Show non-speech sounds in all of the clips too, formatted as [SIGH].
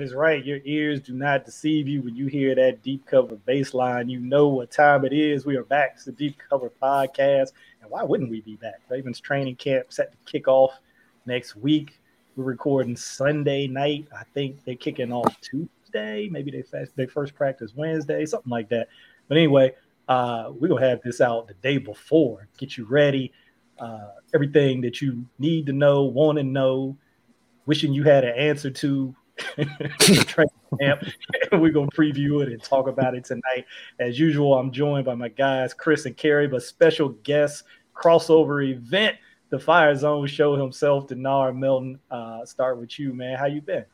That is right. Your ears do not deceive you when you hear that deep cover bass line. You know what time it is. We are back. It's the Deep Cover Podcast. And why wouldn't we be back? Ravens training camp set to kick off next week. We're recording Sunday night. I think they're kicking off Tuesday. Maybe they fast, they first practice Wednesday, something like that. But anyway, uh, we're gonna have this out the day before. Get you ready. Uh, everything that you need to know, want to know, wishing you had an answer to camp. [LAUGHS] We're gonna preview it and talk about it tonight. As usual, I'm joined by my guys Chris and Carrie, but special guest crossover event, the Fire Zone show himself, Denar Milton. Uh, start with you, man. How you been?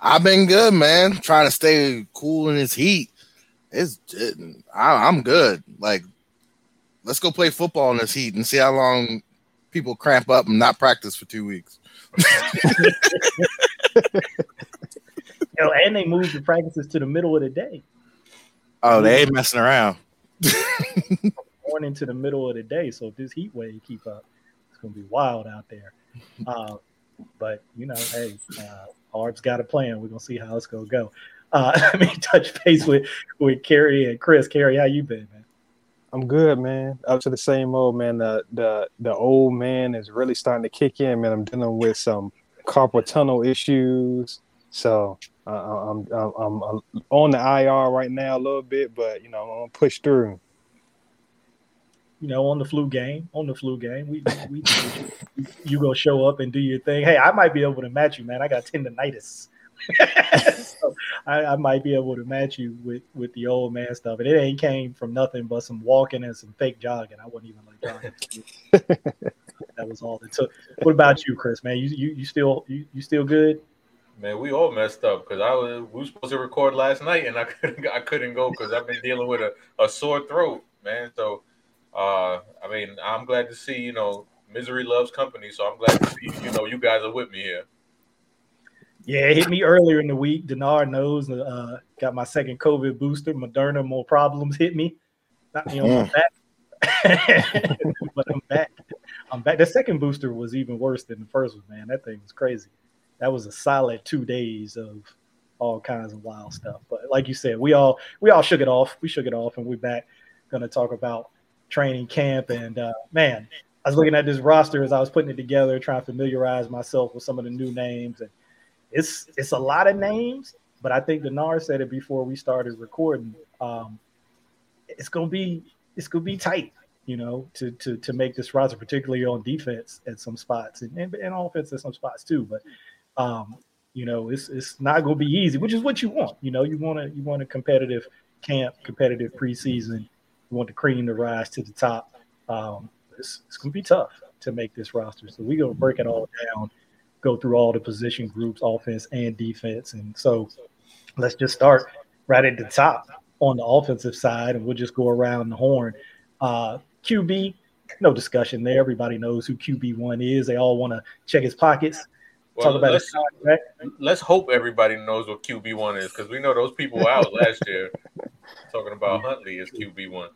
I've been good, man. Trying to stay cool in this heat. It's it, I, I'm good. Like, let's go play football in this heat and see how long people cramp up and not practice for two weeks. [LAUGHS] Yo, and they moved the practices to the middle of the day. Oh, they ain't messing around. [LAUGHS] Morning to the middle of the day. So if this heat wave keep up, it's gonna be wild out there. Uh, but you know, hey, uh, Harb's got a plan. We're gonna see how it's gonna go. Uh, [LAUGHS] let me touch base with with Carrie and Chris. Carrie, how you been, man? I'm good, man. Up to the same old man. The the the old man is really starting to kick in, man. I'm dealing with some carpal tunnel issues, so uh, I'm, I'm, I'm on the IR right now a little bit, but you know I'm gonna push through. You know, on the flu game, on the flu game, we, we you go show up and do your thing. Hey, I might be able to match you, man. I got tendonitis. [LAUGHS] so I, I, might be able to match you with with the old man stuff. And it ain't came from nothing but some walking and some fake jogging. I wasn't even like jogging. [LAUGHS] that was all it took. What about you, Chris? Man, you you, you still you, you still good? Man, we all messed up because I was we were supposed to record last night and I [LAUGHS] couldn't I couldn't go because I've been dealing with a, a sore throat, man. So uh I mean I'm glad to see, you know, misery loves company. So I'm glad to see, you know, you guys are with me here. Yeah, it hit me earlier in the week. Denar knows uh got my second COVID booster. Moderna, more problems hit me. Not me on my back. [LAUGHS] but I'm back. I'm back. The second booster was even worse than the first one, man. That thing was crazy that was a solid two days of all kinds of wild stuff. But like you said, we all we all shook it off. We shook it off, and we're back going to talk about training camp. And uh, man, I was looking at this roster as I was putting it together, trying to familiarize myself with some of the new names. And it's it's a lot of names, but I think Denar said it before we started recording. Um, it's gonna be it's gonna be tight, you know, to to to make this roster, particularly on defense at some spots and, and, and offense at some spots too. But um, you know, it's it's not to be easy, which is what you want. You know, you want to you want a competitive camp, competitive preseason. You want the cream to rise to the top. Um, it's, it's to be tough to make this roster. So we're to break it all down, go through all the position groups, offense and defense. And so let's just start right at the top on the offensive side, and we'll just go around the horn. Uh, QB, no discussion there. Everybody knows who QB one is. They all want to check his pockets. Well, Talk about let's, let's hope everybody knows what QB one is because we know those people were out last [LAUGHS] year talking about Huntley as QB one.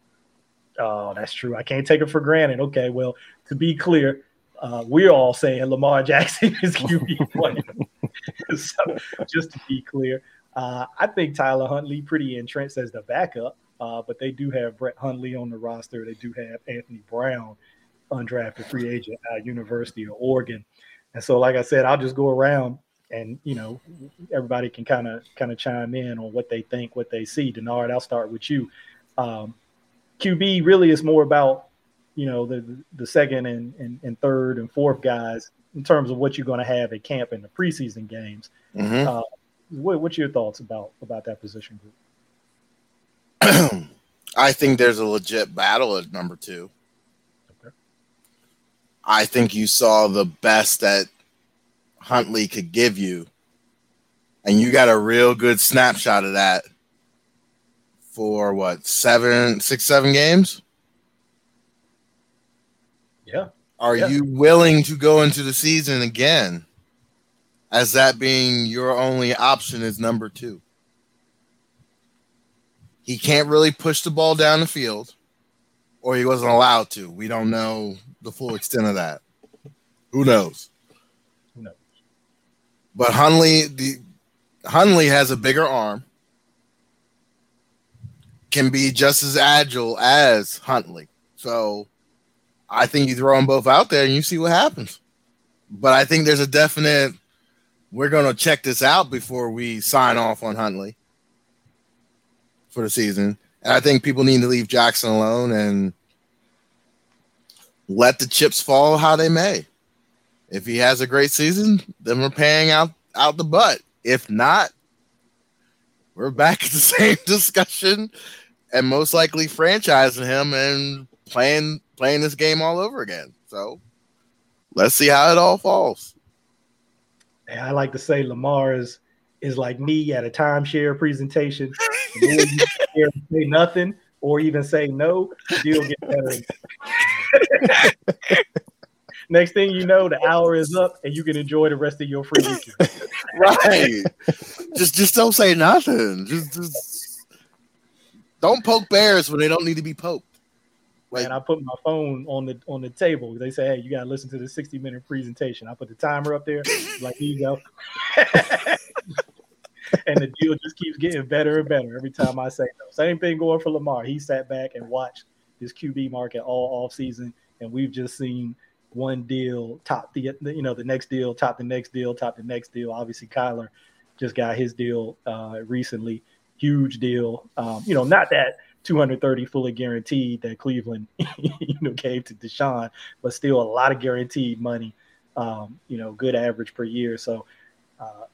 Oh, that's true. I can't take it for granted. Okay, well, to be clear, uh, we're all saying Lamar Jackson is [LAUGHS] QB one. so, just to be clear, uh, I think Tyler Huntley pretty entrenched as the backup, uh, but they do have Brett Hundley on the roster. They do have Anthony Brown, undrafted free agent at University of Oregon. And so, like I said, I'll just go around and you know everybody can kind of kind of chime in on what they think, what they see. Denard, I'll start with you. Um, QB really is more about you know the the second and, and, and third and fourth guys in terms of what you're going to have at camp in the preseason games. Mm-hmm. Uh, what, what's your thoughts about about that position group? [CLEARS THROAT] I think there's a legit battle at number two. I think you saw the best that Huntley could give you. And you got a real good snapshot of that for what, seven, six, seven games? Yeah. Are yeah. you willing to go into the season again as that being your only option is number two? He can't really push the ball down the field, or he wasn't allowed to. We don't know the full extent of that. Who knows? Who knows? But Huntley, the Hundley has a bigger arm, can be just as agile as Huntley. So I think you throw them both out there and you see what happens. But I think there's a definite we're going to check this out before we sign off on Huntley for the season. And I think people need to leave Jackson alone and let the chips fall how they may. If he has a great season, then we're paying out out the butt. If not, we're back at the [LAUGHS] same discussion and most likely franchising him and playing playing this game all over again. So let's see how it all falls. And I like to say Lamar is is like me at a timeshare presentation. [LAUGHS] You say nothing or even say no, deal get better. [LAUGHS] Next thing you know, the hour is up and you can enjoy the rest of your free weekend. [LAUGHS] right. just just don't say nothing. Just, just don't poke bears when they don't need to be poked. And I put my phone on the on the table. They say, "Hey, you gotta listen to the sixty minute presentation." I put the timer up there, like here you go. [LAUGHS] and the deal just keeps getting better and better every time I say no. Same thing going for Lamar. He sat back and watched this QB market all off season, and we've just seen one deal top the you know the next deal, top the next deal, top the next deal. Obviously, Kyler just got his deal uh, recently, huge deal. Um, you know, not that 230 fully guaranteed that Cleveland, [LAUGHS] you know, gave to Deshaun, but still a lot of guaranteed money. Um, you know, good average per year. So uh,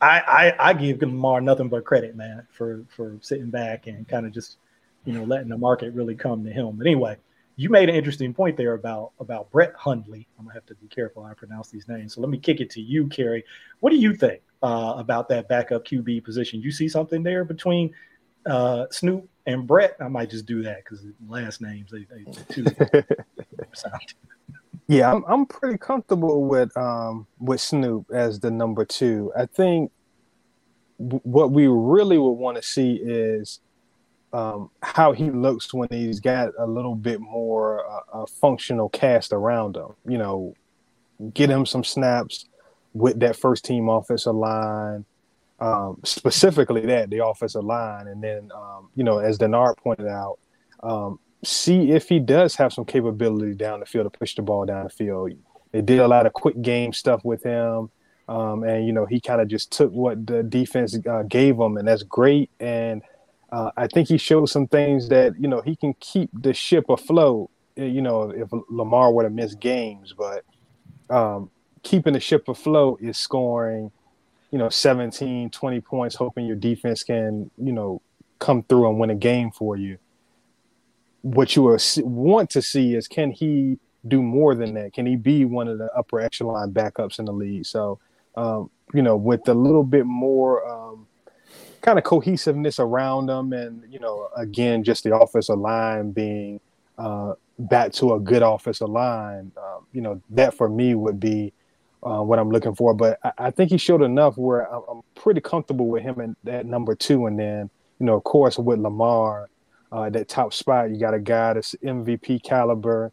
I, I I give Lamar nothing but credit, man, for for sitting back and kind of just you know letting the market really come to him. But anyway, you made an interesting point there about about Brett Hundley. I'm gonna have to be careful how I pronounce these names. So let me kick it to you, Kerry. What do you think uh, about that backup QB position? You see something there between uh, Snoop and Brett. I might just do that because last names they, they two. [LAUGHS] yeah, I'm I'm pretty comfortable with um with Snoop as the number two. I think what we really would want to see is um, how he looks when he's got a little bit more uh, a functional cast around him. You know, get him some snaps with that first team offensive line um, specifically that the offensive line, and then um, you know, as Denard pointed out, um, see if he does have some capability down the field to push the ball down the field. They did a lot of quick game stuff with him, um, and you know, he kind of just took what the defense uh, gave him, and that's great. And uh, I think he showed some things that you know he can keep the ship afloat. Eh, you know, if Lamar were to miss games, but um, keeping the ship afloat is scoring you know 17 20 points hoping your defense can you know come through and win a game for you. What you want to see is can he do more than that? Can he be one of the upper echelon backups in the league? So um, you know with a little bit more um, kind of cohesiveness around them and you know again just the offensive line being uh, back to a good offensive line um, you know that for me would be uh, what I'm looking for. But I, I, think he showed enough where I'm, I'm, pretty comfortable with him in that number two. And then, you know, of course, with Lamar, uh, that top spot, you got a guy that's MVP caliber,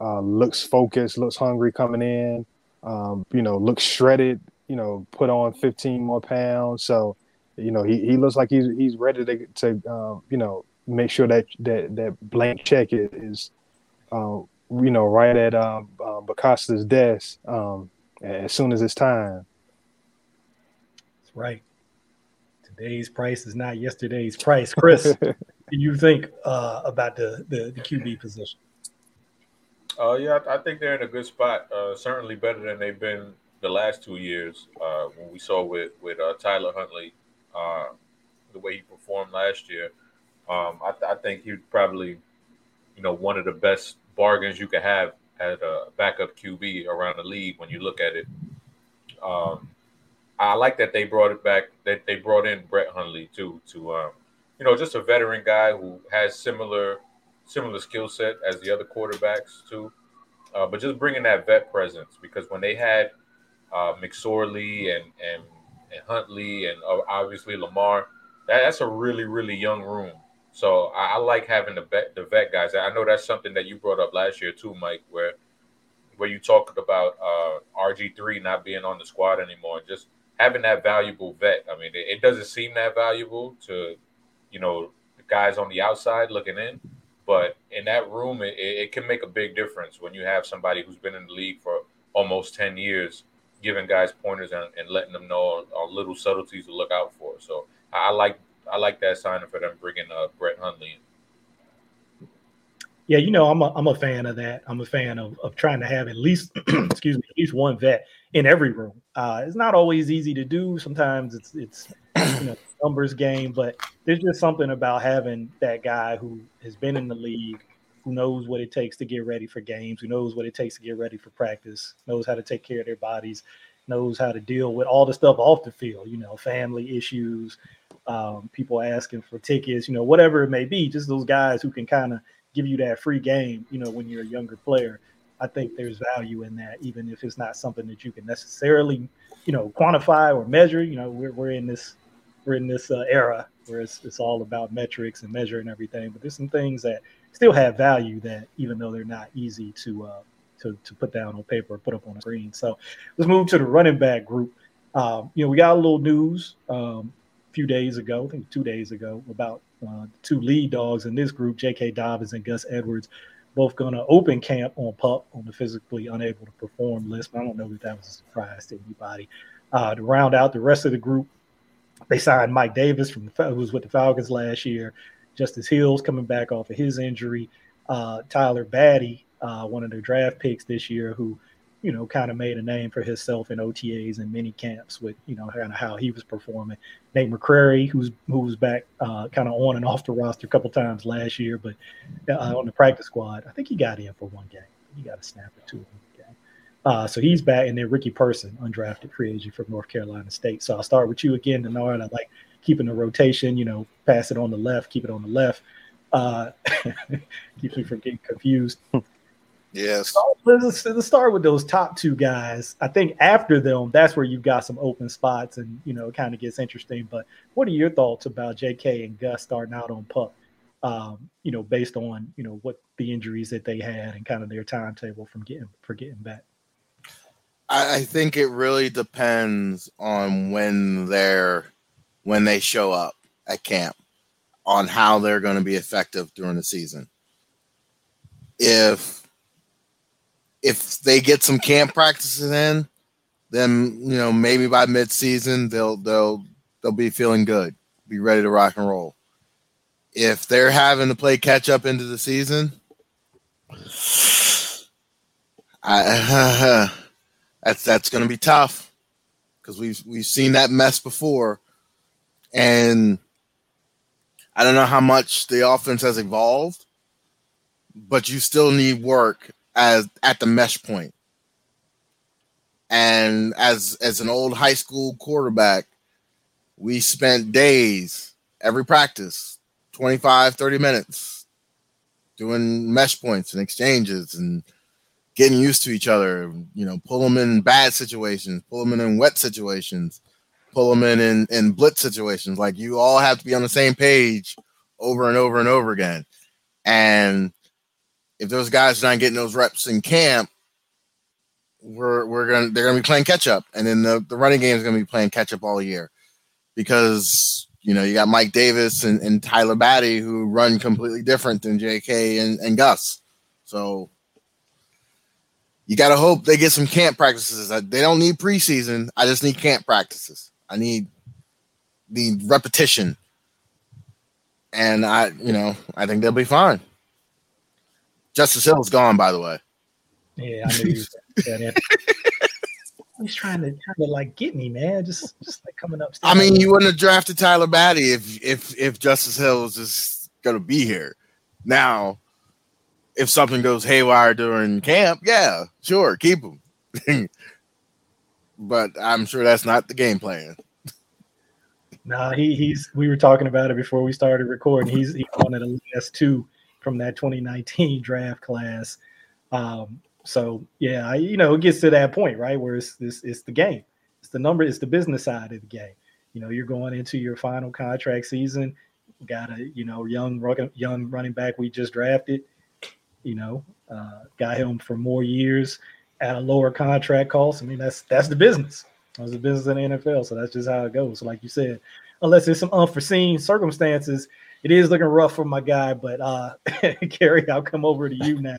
uh, looks focused, looks hungry coming in, um, you know, looks shredded, you know, put on 15 more pounds. So, you know, he, he looks like he's he's ready to to um, you know make sure that that that blank check is, is uh, you know right at um, DeCosta's desk. Um, as soon as it's time. That's right. Today's price is not yesterday's price. Chris, [LAUGHS] do you think uh, about the, the, the QB position? Uh, yeah, I think they're in a good spot. Uh, certainly better than they've been the last two years. Uh, when we saw with with uh, Tyler Huntley, uh, the way he performed last year, um, I, I, think he's probably, you know, one of the best bargains you could have at a backup QB around the league when you look at it. Um, I like that they brought it back. That they brought in Brett Hundley too, to um, you know, just a veteran guy who has similar similar skill set as the other quarterbacks too. Uh, but just bringing that vet presence because when they had uh, McSorley and and and Huntley and uh, obviously Lamar, that, that's a really really young room. So I, I like having the vet, the vet guys. I know that's something that you brought up last year too, Mike, where where you talked about uh, RG three not being on the squad anymore, just having that valuable vet. I mean, it, it doesn't seem that valuable to, you know, guys on the outside looking in, but in that room, it, it can make a big difference when you have somebody who's been in the league for almost 10 years giving guys pointers and, and letting them know on, little subtleties to look out for. So I like I like that signing for them bringing uh, Brett Hundley. Yeah, you know, I'm a, I'm a fan of that. I'm a fan of, of trying to have at least, [CLEARS THROAT] excuse me, at least one vet in every room. Uh, it's not always easy to do. Sometimes it's it's you know numbers game, but there's just something about having that guy who has been in the league, who knows what it takes to get ready for games, who knows what it takes to get ready for practice, knows how to take care of their bodies, knows how to deal with all the stuff off the field. You know, family issues, um, people asking for tickets, you know, whatever it may be. Just those guys who can kind of give you that free game, you know, when you're a younger player. I think there's value in that, even if it's not something that you can necessarily, you know, quantify or measure. You know, we're, we're in this we're in this uh, era where it's, it's all about metrics and measuring everything. But there's some things that still have value that, even though they're not easy to uh, to to put down on paper or put up on a screen. So let's move to the running back group. Um, you know, we got a little news um, few days ago, I think two days ago, about uh, two lead dogs in this group, J.K. Dobbins and Gus Edwards, both going to open camp on PUP on the physically unable to perform list. But I don't know if that was a surprise to anybody. Uh, to round out the rest of the group, they signed Mike Davis from who was with the Falcons last year. Justice Hills coming back off of his injury. Uh, Tyler Badie, uh, one of their draft picks this year, who you know, kind of made a name for himself in OTAs and mini camps with, you know, kind of how he was performing. Nate McCrary, who's who was back uh, kind of on and off the roster a couple times last year, but uh, on the practice squad, I think he got in for one game. He got a snap or two. Uh, so he's back, and then Ricky Person, undrafted free agent from North Carolina State. So I'll start with you again, Denard. I like keeping the rotation. You know, pass it on the left, keep it on the left. Uh, [LAUGHS] keeps me from getting confused. Yes. let's, let's start with those top two guys. I think after them, that's where you've got some open spots, and you know, it kind of gets interesting. But what are your thoughts about J.K. and Gus starting out on pup? Um, you know, based on you know what the injuries that they had and kind of their timetable from getting for getting back. I think it really depends on when they're when they show up at camp on how they're going to be effective during the season. If if they get some camp practices in, then you know maybe by midseason they'll they'll they'll be feeling good, be ready to rock and roll. If they're having to play catch up into the season, I, [LAUGHS] that's that's going to be tough because we've we've seen that mess before, and I don't know how much the offense has evolved, but you still need work as at the mesh point. And as as an old high school quarterback, we spent days every practice, 25, 30 minutes doing mesh points and exchanges and getting used to each other, you know, pull them in bad situations, pull them in, in wet situations, pull them in, in in blitz situations. Like you all have to be on the same page over and over and over again. And if those guys are not getting those reps in camp, we're we're gonna they're gonna be playing catch up, and then the, the running game is gonna be playing catch up all year because you know you got Mike Davis and, and Tyler Badie who run completely different than J.K. and, and Gus, so you got to hope they get some camp practices. They don't need preseason. I just need camp practices. I need the repetition, and I you know I think they'll be fine. Justice Hill's gone, by the way. Yeah, I knew you [LAUGHS] He's trying to trying to like get me, man. Just just like coming up. I mean, you wouldn't have drafted Tyler Badie if if if Justice Hill was just gonna be here. Now, if something goes haywire during camp, yeah, sure, keep him. [LAUGHS] but I'm sure that's not the game plan. Nah, he he's we were talking about it before we started recording. He's he's on at last two from that 2019 [LAUGHS] draft class. Um, so yeah, I, you know, it gets to that point, right, where it's this it's the game, it's the number, it's the business side of the game. You know, you're going into your final contract season. Got a you know young young running back we just drafted. You know, uh, got him for more years at a lower contract cost. I mean, that's that's the business. It's a business in the NFL, so that's just how it goes. So, like you said, unless there's some unforeseen circumstances, it is looking rough for my guy. But uh [LAUGHS] Kerry, I'll come over to you now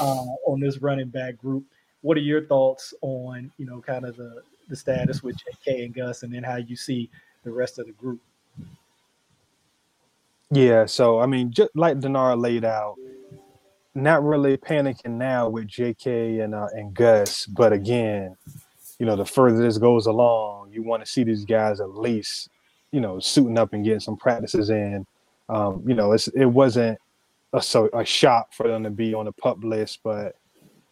uh, on this running back group. What are your thoughts on you know kind of the the status with JK and Gus, and then how you see the rest of the group? Yeah, so I mean, just like Denard laid out, not really panicking now with JK and uh, and Gus, but again, you know, the further this goes along, you want to see these guys at least, you know, suiting up and getting some practices in. Um, you know, it wasn't a so a shock for them to be on the pup list, but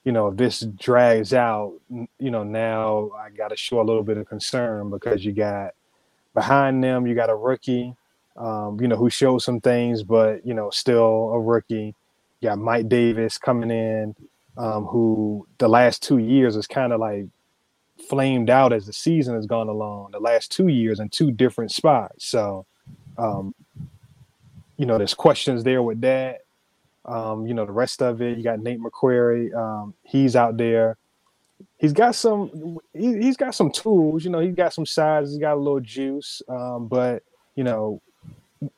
you know, if this drags out, you know, now I got to show a little bit of concern because you got behind them, you got a rookie um, you know, who showed some things, but you know, still a rookie. You got Mike Davis coming in, um, who the last two years is kind of like flamed out as the season has gone along. The last two years in two different spots. So, um, you know, there's questions there with that. Um, you know, the rest of it, you got Nate McCrary. Um, he's out there. He's got some. He, has got some tools. You know, he's got some size. He's got a little juice. Um, but you know,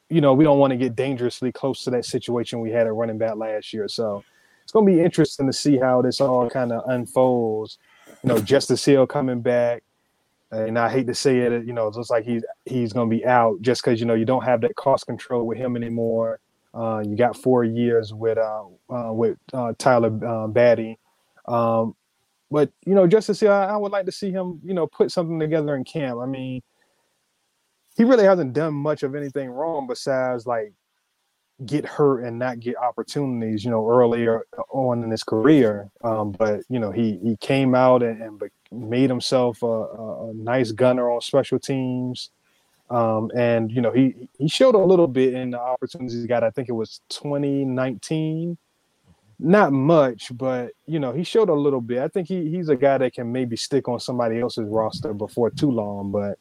you know, we don't want to get dangerously close to that situation we had at running back last year. So it's going to be interesting to see how this all kind of unfolds. You know, Justice Hill coming back, and I hate to say it, you know, it looks like he's he's going to be out just because you know you don't have that cost control with him anymore. Uh, you got four years with uh, uh, with uh, Tyler uh, Badie. Um, but you know, Justice Hill, I, I would like to see him, you know, put something together in camp. I mean, he really hasn't done much of anything wrong besides like get hurt and not get opportunities, you know, earlier on in his career. Um, but you know, he he came out and, and made himself a, a, nice gunner on special teams. Um, and you know, he he showed a little bit in the opportunities he got. I think it was 2019. Not much, but you know, he showed a little bit. I think he he's a guy that can maybe stick on somebody else's roster before too long, but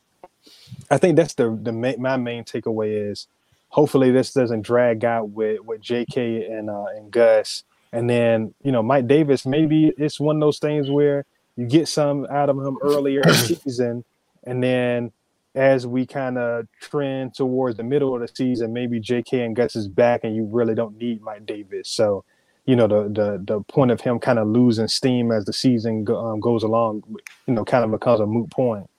I think that's the the my main takeaway is hopefully this doesn't drag out with with J.K. and uh, and Gus, and then you know Mike Davis. Maybe it's one of those things where you get some out of him earlier in the [COUGHS] season, and then as we kind of trend towards the middle of the season, maybe J.K. and Gus is back, and you really don't need Mike Davis. So you know the the the point of him kind of losing steam as the season go, um, goes along, you know, kind of becomes a moot point.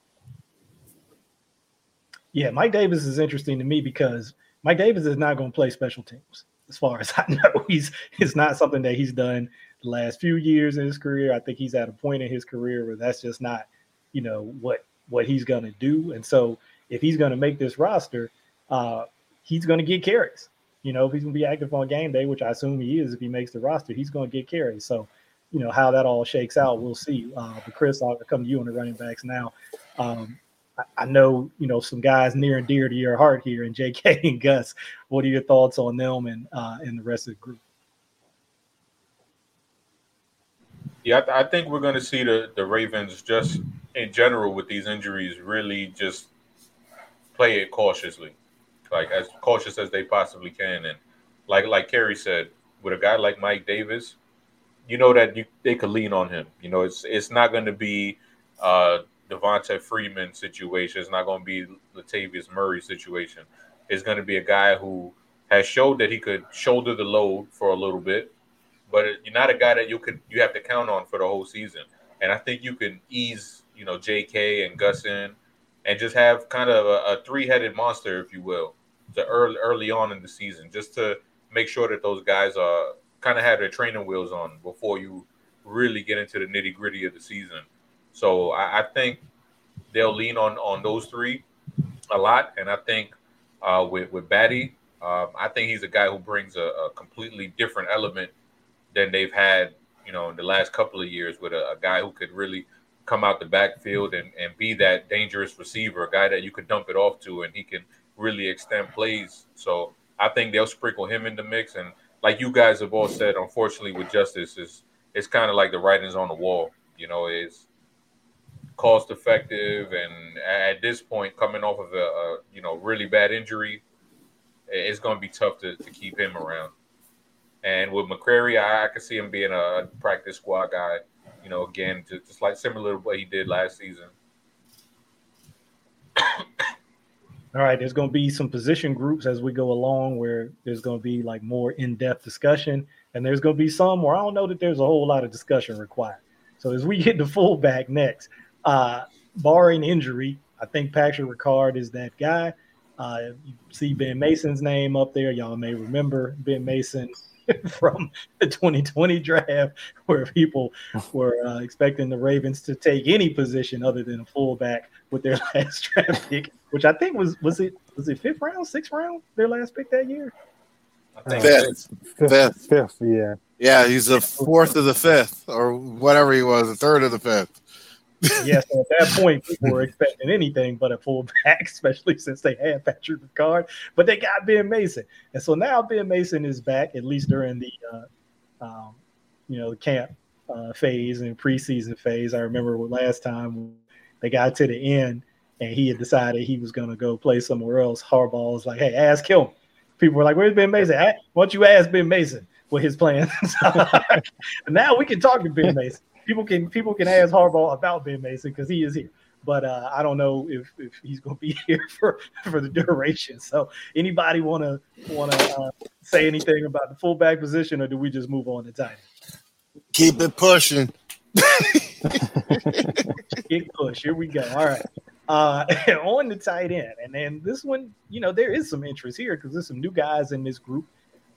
Yeah, Mike Davis is interesting to me because Mike Davis is not going to play special teams. As far as [LAUGHS] I know, he's it's not something that he's done the last few years in his career. I think he's at a point in his career where that's just not, you know, what what he's going to do. And so, if he's going to make this roster, uh, he's going to get carries. You know, if he's going to be active on game day, which I assume he is, if he makes the roster, he's going to get carries. So, you know, how that all shakes out, we'll see. Uh, but Chris, I'll come to you on the running backs now. Um, I know you know some guys near and dear to your heart here, and J.K. [LAUGHS] and Gus. What are your thoughts on them and uh, and the rest of the group? Yeah, I, th- I think we're going to see the the Ravens just in general with these injuries really just play it cautiously, like as cautious as they possibly can, and like like Kerry said, with a guy like Mike Davis, you know that you, they could lean on him. You know, it's it's not going to be. Uh, Devonta Freeman situation. It's not going to be Latavius Murray situation. It's going to be a guy who has showed that he could shoulder the load for a little bit, but you're not a guy that you could you have to count on for the whole season. And I think you can ease you know J.K. and Gus in, and just have kind of a, a three-headed monster, if you will, to early early on in the season, just to make sure that those guys are kind of have their training wheels on before you really get into the nitty gritty of the season. So I, I, think they'll lean on on those three a lot, and I think uh, with with Badie, um, I think he's a guy who brings a, a, completely different element than they've had, you know, in the last couple of years. With a, a guy who could really come out the backfield and, and be that dangerous receiver, a guy that you could dump it off to, and he can really extend plays. So I think they'll sprinkle him in the mix. And like you guys have all said, unfortunately, with Justice, is it's kind of like the writings on the wall. You know, is cost effective, and at this point, coming off of a, a you know really bad injury, it's going to be tough to, to keep him around. And with McCrary, I, I can see him being a practice squad guy. You know, again, just, just like similar to what he did last season. All right, there's going to be some position groups as we go along where there's going to be like more in-depth discussion, and there's going to be some where I don't know that there's a whole lot of discussion required. So as we get to fullback next, uh, barring injury, I think Patrick Ricard is that guy. Uh, you see Ben Mason's name up there. Y'all may remember Ben Mason [LAUGHS] from the 2020 draft, where people were uh, expecting the Ravens to take any position other than a fullback with their [LAUGHS] last draft pick, which I think was was it was it fifth round, sixth round, their last pick that year. Fifth. Fifth, Fifth. fifth, yeah. Yeah, he's the fourth of the fifth, or whatever he was, the third of the fifth. Yeah, so at that point, people were expecting anything but a fullback, [LAUGHS] especially since they had Patrick Ricard, but they got Ben Mason, and so now Ben Mason is back at least during the, uh, um, you know, the camp uh, phase and preseason phase. I remember last time they got to the end and he had decided he was going to go play somewhere else. Harbaugh was like, "Hey, ask him." People were like, "Where's Ben Mason? Why don't you ask Ben Mason what his plans?" [LAUGHS] [LAUGHS] now we can talk to Ben Mason people can people can ask Harbaugh about Ben Mason because he is here. But uh, I don't know if, if he's going to be [LAUGHS] here for, for the duration. So, anybody want to want to uh, say anything about the fullback position, or do we just move on to tight end? Keep it pushing. [LAUGHS] Big push. Here we go. All right. Uh, [LAUGHS] on the tight end, and then this one, you know, there is some interest here because there's some new guys in this group.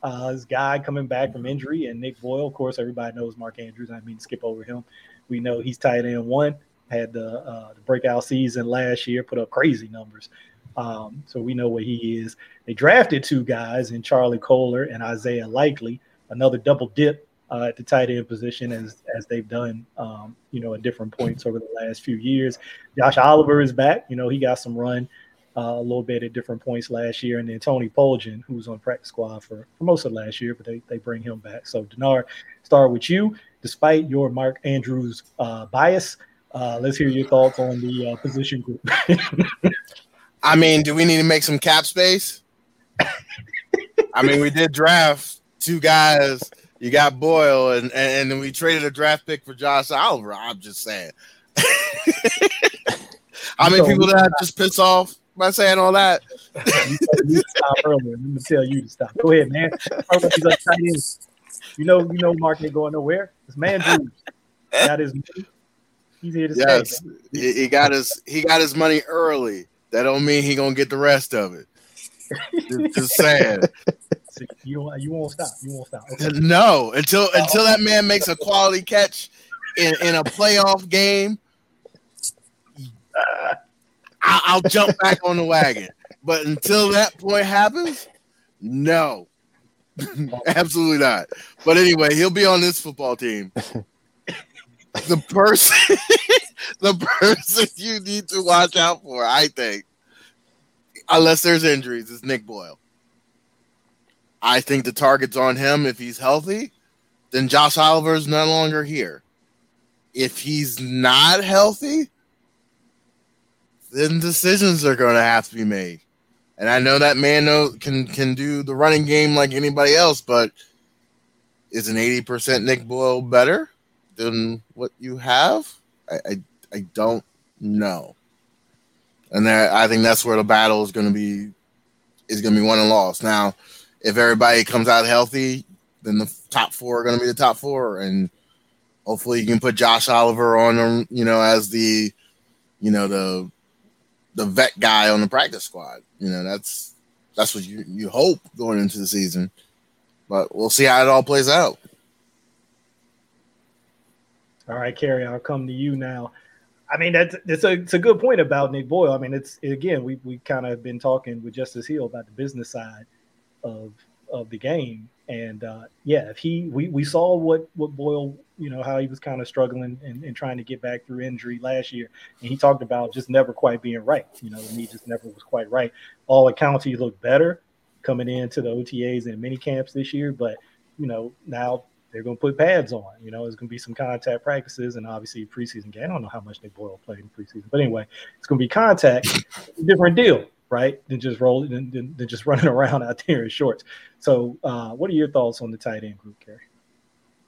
Uh, this guy coming back from injury, and Nick Boyle. Of course, everybody knows Mark Andrews. I mean, skip over him. We know he's tight end one. Had the, uh, the breakout season last year, put up crazy numbers. Um, so we know what he is. They drafted two guys in Charlie Kolar and Isaiah Likely, another double dip uh, at the tight end position as as they've done, um, you know, at different points over the last few years. Josh Oliver is back. You know, he got some run uh, a little bit at different points last year, and then Tony Poljan, who was on practice squad for, for most of last year, but they they bring him back. So Denard, start with you. Despite your Mark Andrews uh, bias, uh, let's hear your thoughts on the uh, position group. [LAUGHS] I mean, do we need to make some cap space? [LAUGHS] I mean, we did draft two guys. You got Boyle, and and, and we traded a draft pick for Josh Oliver. I'm just saying. [LAUGHS] How many people that I just piss off by saying all that? you told me to stop earlier. Let me tell you to stop. Go ahead, man. You know, you know, Mark ain't going nowhere. This man Drews. Got his money. He's here to Yes, stay. he, he got his he got his money early. That don't mean he gonna get the rest of it. Just, just saying. So you you won't stop. You won't stop. Okay. No, until until that man makes a quality catch in, in a playoff game, I, I'll jump back on the wagon. But until that point happens, no, [LAUGHS] absolutely not. But anyway, he'll be on this football team. The person, [LAUGHS] the person you need to watch out for, I think, unless there's injuries, is Nick Boyle. I think the target's on him if he's healthy. Then Josh Oliver is no longer here. If he's not healthy, then decisions are going to have to be made. And I know that man can can do the running game like anybody else, but is an eighty percent Nick Boyle better than what you have? I I, I don't know. And there, I think that's where the battle is going to be is going to be won and lost. Now, if everybody comes out healthy, then the top four are going to be the top four, and hopefully you can put Josh Oliver on, um, you know, as the, you know, the the vet guy on the practice squad. You know, that's that's what you you hope going into the season, but we'll see how it all plays out. All right, Kerry, I'll come to you now. I mean, that's it's a it's a good point about Nick Boyle. I mean, it's again we we kind of been talking with Justice Hill about the business side of of the game, and uh, yeah, if he we we saw what what Boyle you know how he was kind of struggling and, and trying to get back through injury last year, and he talked about just never quite being right. You know, the knee just never was quite right. All accounts, he looked better coming into the OTAs and mini camps this year, but you know now they're going to put pads on. You know, there's going to be some contact practices and obviously preseason game. I don't know how much Nick Boyle played in preseason, but anyway, it's going to be contact. different deal, right? Than just rolling, than, than, than just [LAUGHS] running around out there in shorts. So, uh, what are your thoughts on the tight end group, Kerry?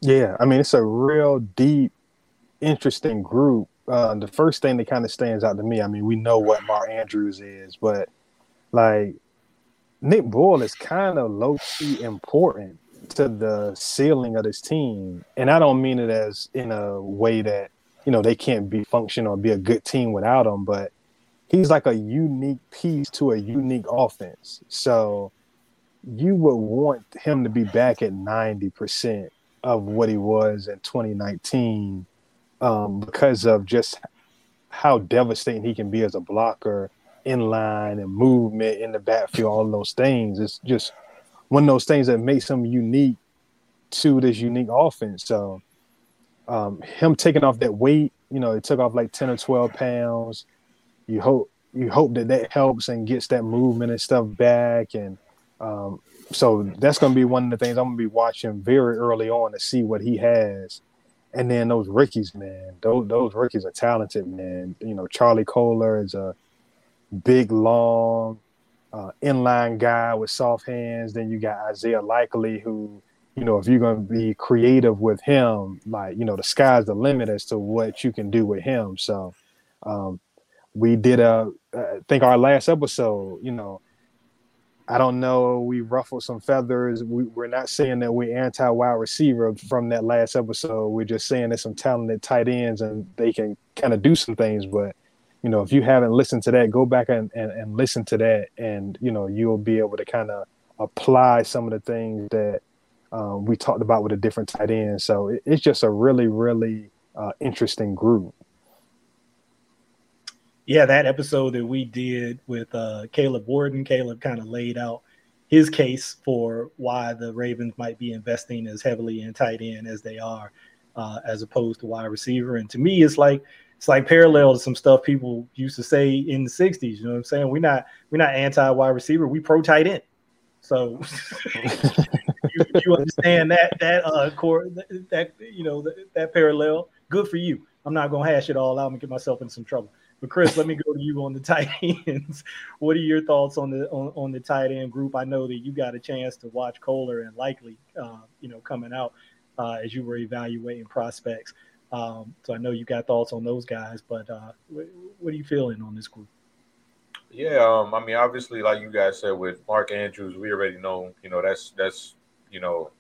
Yeah, I mean it's a real deep, interesting group. Uh, the first thing that kind of stands out to me, I mean, we know what Mark Andrews is, but like Nick Boyle is kind of low key important to the ceiling of this team, and I don't mean it as in a way that you know they can't be function or be a good team without him, but he's like a unique piece to a unique offense. So you would want him to be back at ninety percent of what he was in 2019 um, because of just how devastating he can be as a blocker in line and movement in the backfield, all those things. It's just one of those things that makes him unique to this unique offense. So um, him taking off that weight, you know, it took off like 10 or 12 pounds. You hope you hope that that helps and gets that movement and stuff back. And um, so that's going to be one of the things I'm going to be watching very early on to see what he has. And then those rookies, man, those those rookies are talented, man. You know, Charlie Kolar is a big, long, uh, inline guy with soft hands. Then you got Isaiah Likely, who, you know, if you're going to be creative with him, like, you know, the sky's the limit as to what you can do with him. So, um, we did a, I think our last episode, you know, I don't know. We ruffled some feathers. We, are not saying that we're anti wide receiver from that last episode. We're just saying there's some talented tight ends and they can kind of do some things. But, you know, if you haven't listened to that, go back and, and, and listen to that. And, you know, you'll be able to kind of apply some of the things that um, we talked about with a different tight end. So it, it's just a really, really uh, interesting group yeah, that episode that we did with uh, Caleb Warden, Caleb kind of laid out his case for why the Ravens might be investing as heavily in tight end as they are, uh, as opposed to wide receiver. And to me, it's like it's like parallel to some stuff people used to say in the '60s. You know what I'm saying? We're not we're not anti wide receiver. We pro tight end. So [LAUGHS] you, you, understand that that uh core that, you know that, that parallel. Good for you. I'm not gonna hash it all out and get myself in some trouble. But Chris, let me go to you on the [LAUGHS] tight ends. What are your thoughts on the on, on the tight end group? I know that you got a chance to watch Kolar and likely, uh, you know, coming out uh, as you were evaluating prospects. Um, so I know you got thoughts on those guys, but uh, what, what, are you feeling on this group? Yeah, um, I mean, obviously, like you guys said with Mark Andrews, we already know, you know, that's that's you know,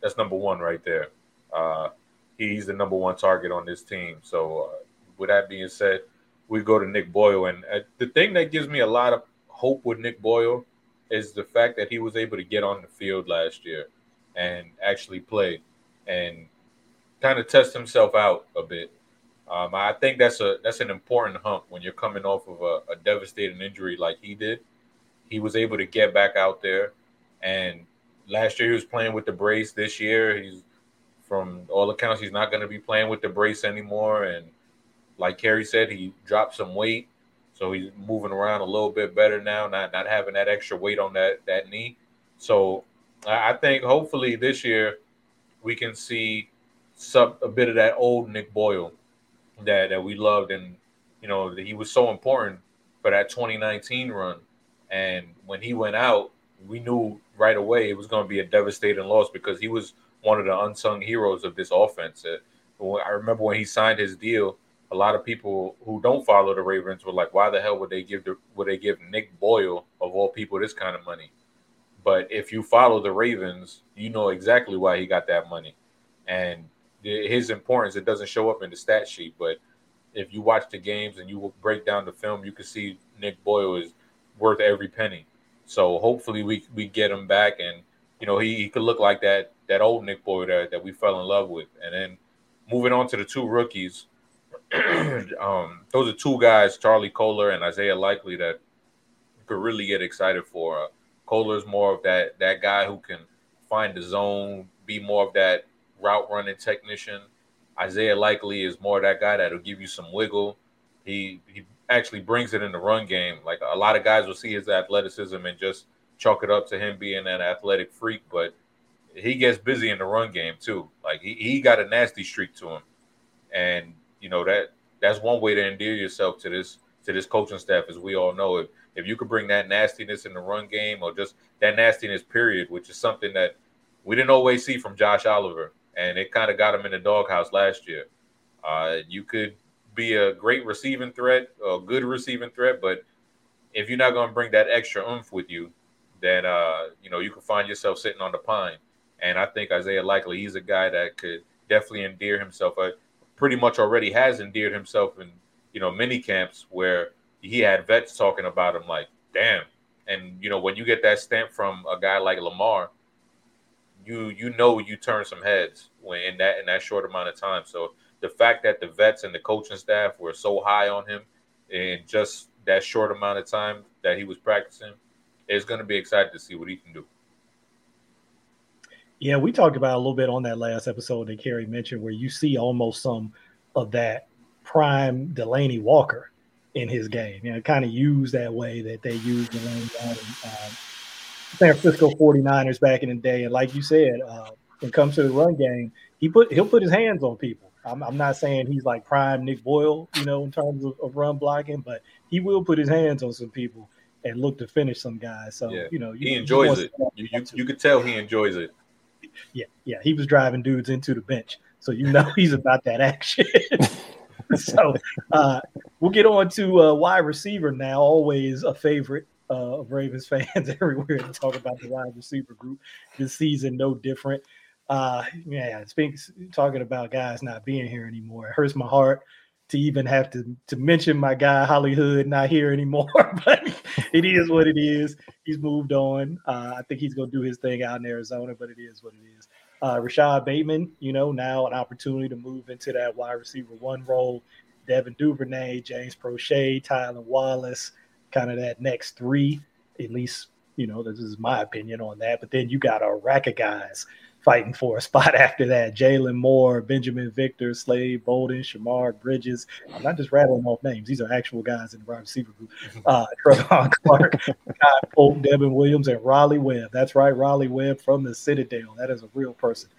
that's number one right there. Uh, he's the number one target on this team. So, uh, with that being said, we go to Nick Boyle. And uh, the thing that gives me a lot of hope with Nick Boyle is the fact that he was able to get on the field last year and actually play and kind of test himself out a bit. Um, I think that's a that's an important hump when you're coming off of a, a devastating injury like he did. He was able to get back out there, and last year he was playing with the brace. This year, he's from all accounts he's not going to be playing with the brace anymore, and like Kerry said, he dropped some weight, so he's moving around a little bit better now, not not having that extra weight on that that knee. So I think hopefully this year we can see some a bit of that old Nick Boyle that that we loved, and you know he was so important for that 2019 run. And when he went out, we knew right away it was going to be a devastating loss because he was one of the unsung heroes of this offense. Uh, I remember when he signed his deal, a lot of people who don't follow the Ravens were like, why the hell would they give the would they give Nick Boyle of all people this kind of money? But if you follow the Ravens, you know exactly why he got that money, and his importance it doesn't show up in the stat sheet. But if you watch the games and you break down the film, you can see Nick Boyle is worth every penny. So hopefully we we get him back, and you know he, he could look like that that old Nick Boyle that, that we fell in love with. And then moving on to the two rookies, [CLEARS THROAT] um, those are two guys, Charlie Kolar and Isaiah Likely, that could really get excited for. Uh, Kolar's more of that that guy who can find the zone, be more of that route running technician. Isaiah Likely is more that guy that'll give you some wiggle. He he actually brings it in the run game. Like a lot of guys will see his athleticism and just chalk it up to him being an athletic freak, but he gets busy in the run game too. Like he, he got a nasty streak to him. And you know that that's one way to endear yourself to this to this coaching staff, as we all know. If if you could bring that nastiness in the run game, or just that nastiness period, which is something that we didn't always see from Josh Oliver, and it kind of got him in the doghouse last year. Uh, you could be a great receiving threat, a good receiving threat, but if you're not going to bring that extra oomph with you, then uh, you know you can find yourself sitting on the pine. And I think Isaiah Likely, he's a guy that could definitely endear himself. Pretty much already has endeared himself in you know mini camps where he had vets talking about him like, damn. And you know when you get that stamp from a guy like Lamar, you you know you turn some heads when in that in that short amount of time. So the fact that the vets and the coaching staff were so high on him in just that short amount of time that he was practicing, is going to be excited to see what he can do. Yeah, we talked about a little bit on that last episode that Kerry mentioned, where you see almost some of that prime Delanie Walker in his game. You know, kind of used that way that they used Delanie Walker. Um, San Francisco 49ers back in the day. And like you said, uh, when it comes to the run game, he put he'll put his hands on people. I'm, I'm not saying he's like prime Nick Boyle, you know, in terms of, of, run blocking, but he will put his hands on some people and look to finish some guys. So yeah. you know, he enjoys it. You, you, you could tell he enjoys it. Yeah, yeah, he was driving dudes into the bench, so you know [LAUGHS] he's about that action. [LAUGHS] so uh, we'll get on to uh, wide receiver now. Always a favorite uh, of Ravens [LAUGHS] fans everywhere to talk about the wide receiver group this season. No different. Uh, yeah, speaks talking about guys not being here anymore. It hurts my heart to even have to to mention my guy Hollywood not here anymore, [LAUGHS] but it is what it is. He's moved on. Uh, I think he's gonna do his thing out in Arizona, but it is what it is. Uh, Rashod Bateman, you know, now an opportunity to move into that wide receiver one role. Devin Duvernay, James Proche, Tylan Wallace, kind of that next three, at least, you know, this is my opinion on that. But then you got a rack of guys fighting for a spot [LAUGHS] after that. Jaylon Moore, Benjamin Victor, Slade Bolden, Shemar Bridges. I'm not just rattling off names. These are actual guys in the wide receiver group. Mm-hmm. Uh, [LAUGHS] Trevon Clark, Scott Polk, Devon Williams, and Raleigh Webb. That's right, Raleigh Webb from the Citadel. That is a real person.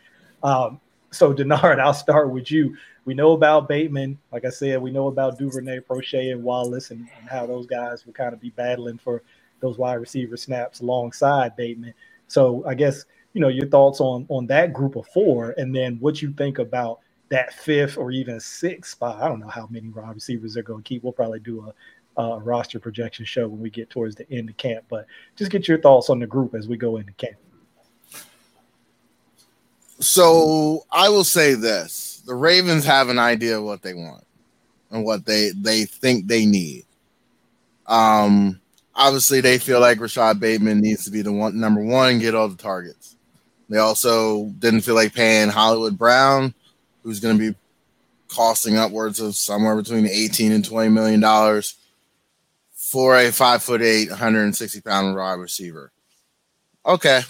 Um, so Denard, [LAUGHS] I'll start with you. We know about Bateman. Like I said, we know about Duvernay, Proche, and Wallace, and, and how those guys will kind of be battling for those wide receiver snaps alongside Bateman. So I guess you know your thoughts on on that group of four, and then what you think about that fifth or even sixth spot. I don't know how many wide receivers they're going to keep. We'll probably do a, a roster projection show when we get towards the end of camp, but just get your thoughts on the group as we go into camp. So I will say this: the Ravens have an idea of what they want and what they they think they need. Um, obviously, they feel like Rashod Bateman needs to be the one number one and get all the targets. They also didn't feel like paying Hollywood Brown, who's going to be costing upwards of somewhere between 18 and 20 million dollars for a five foot eight, 160 pound wide receiver. Okay,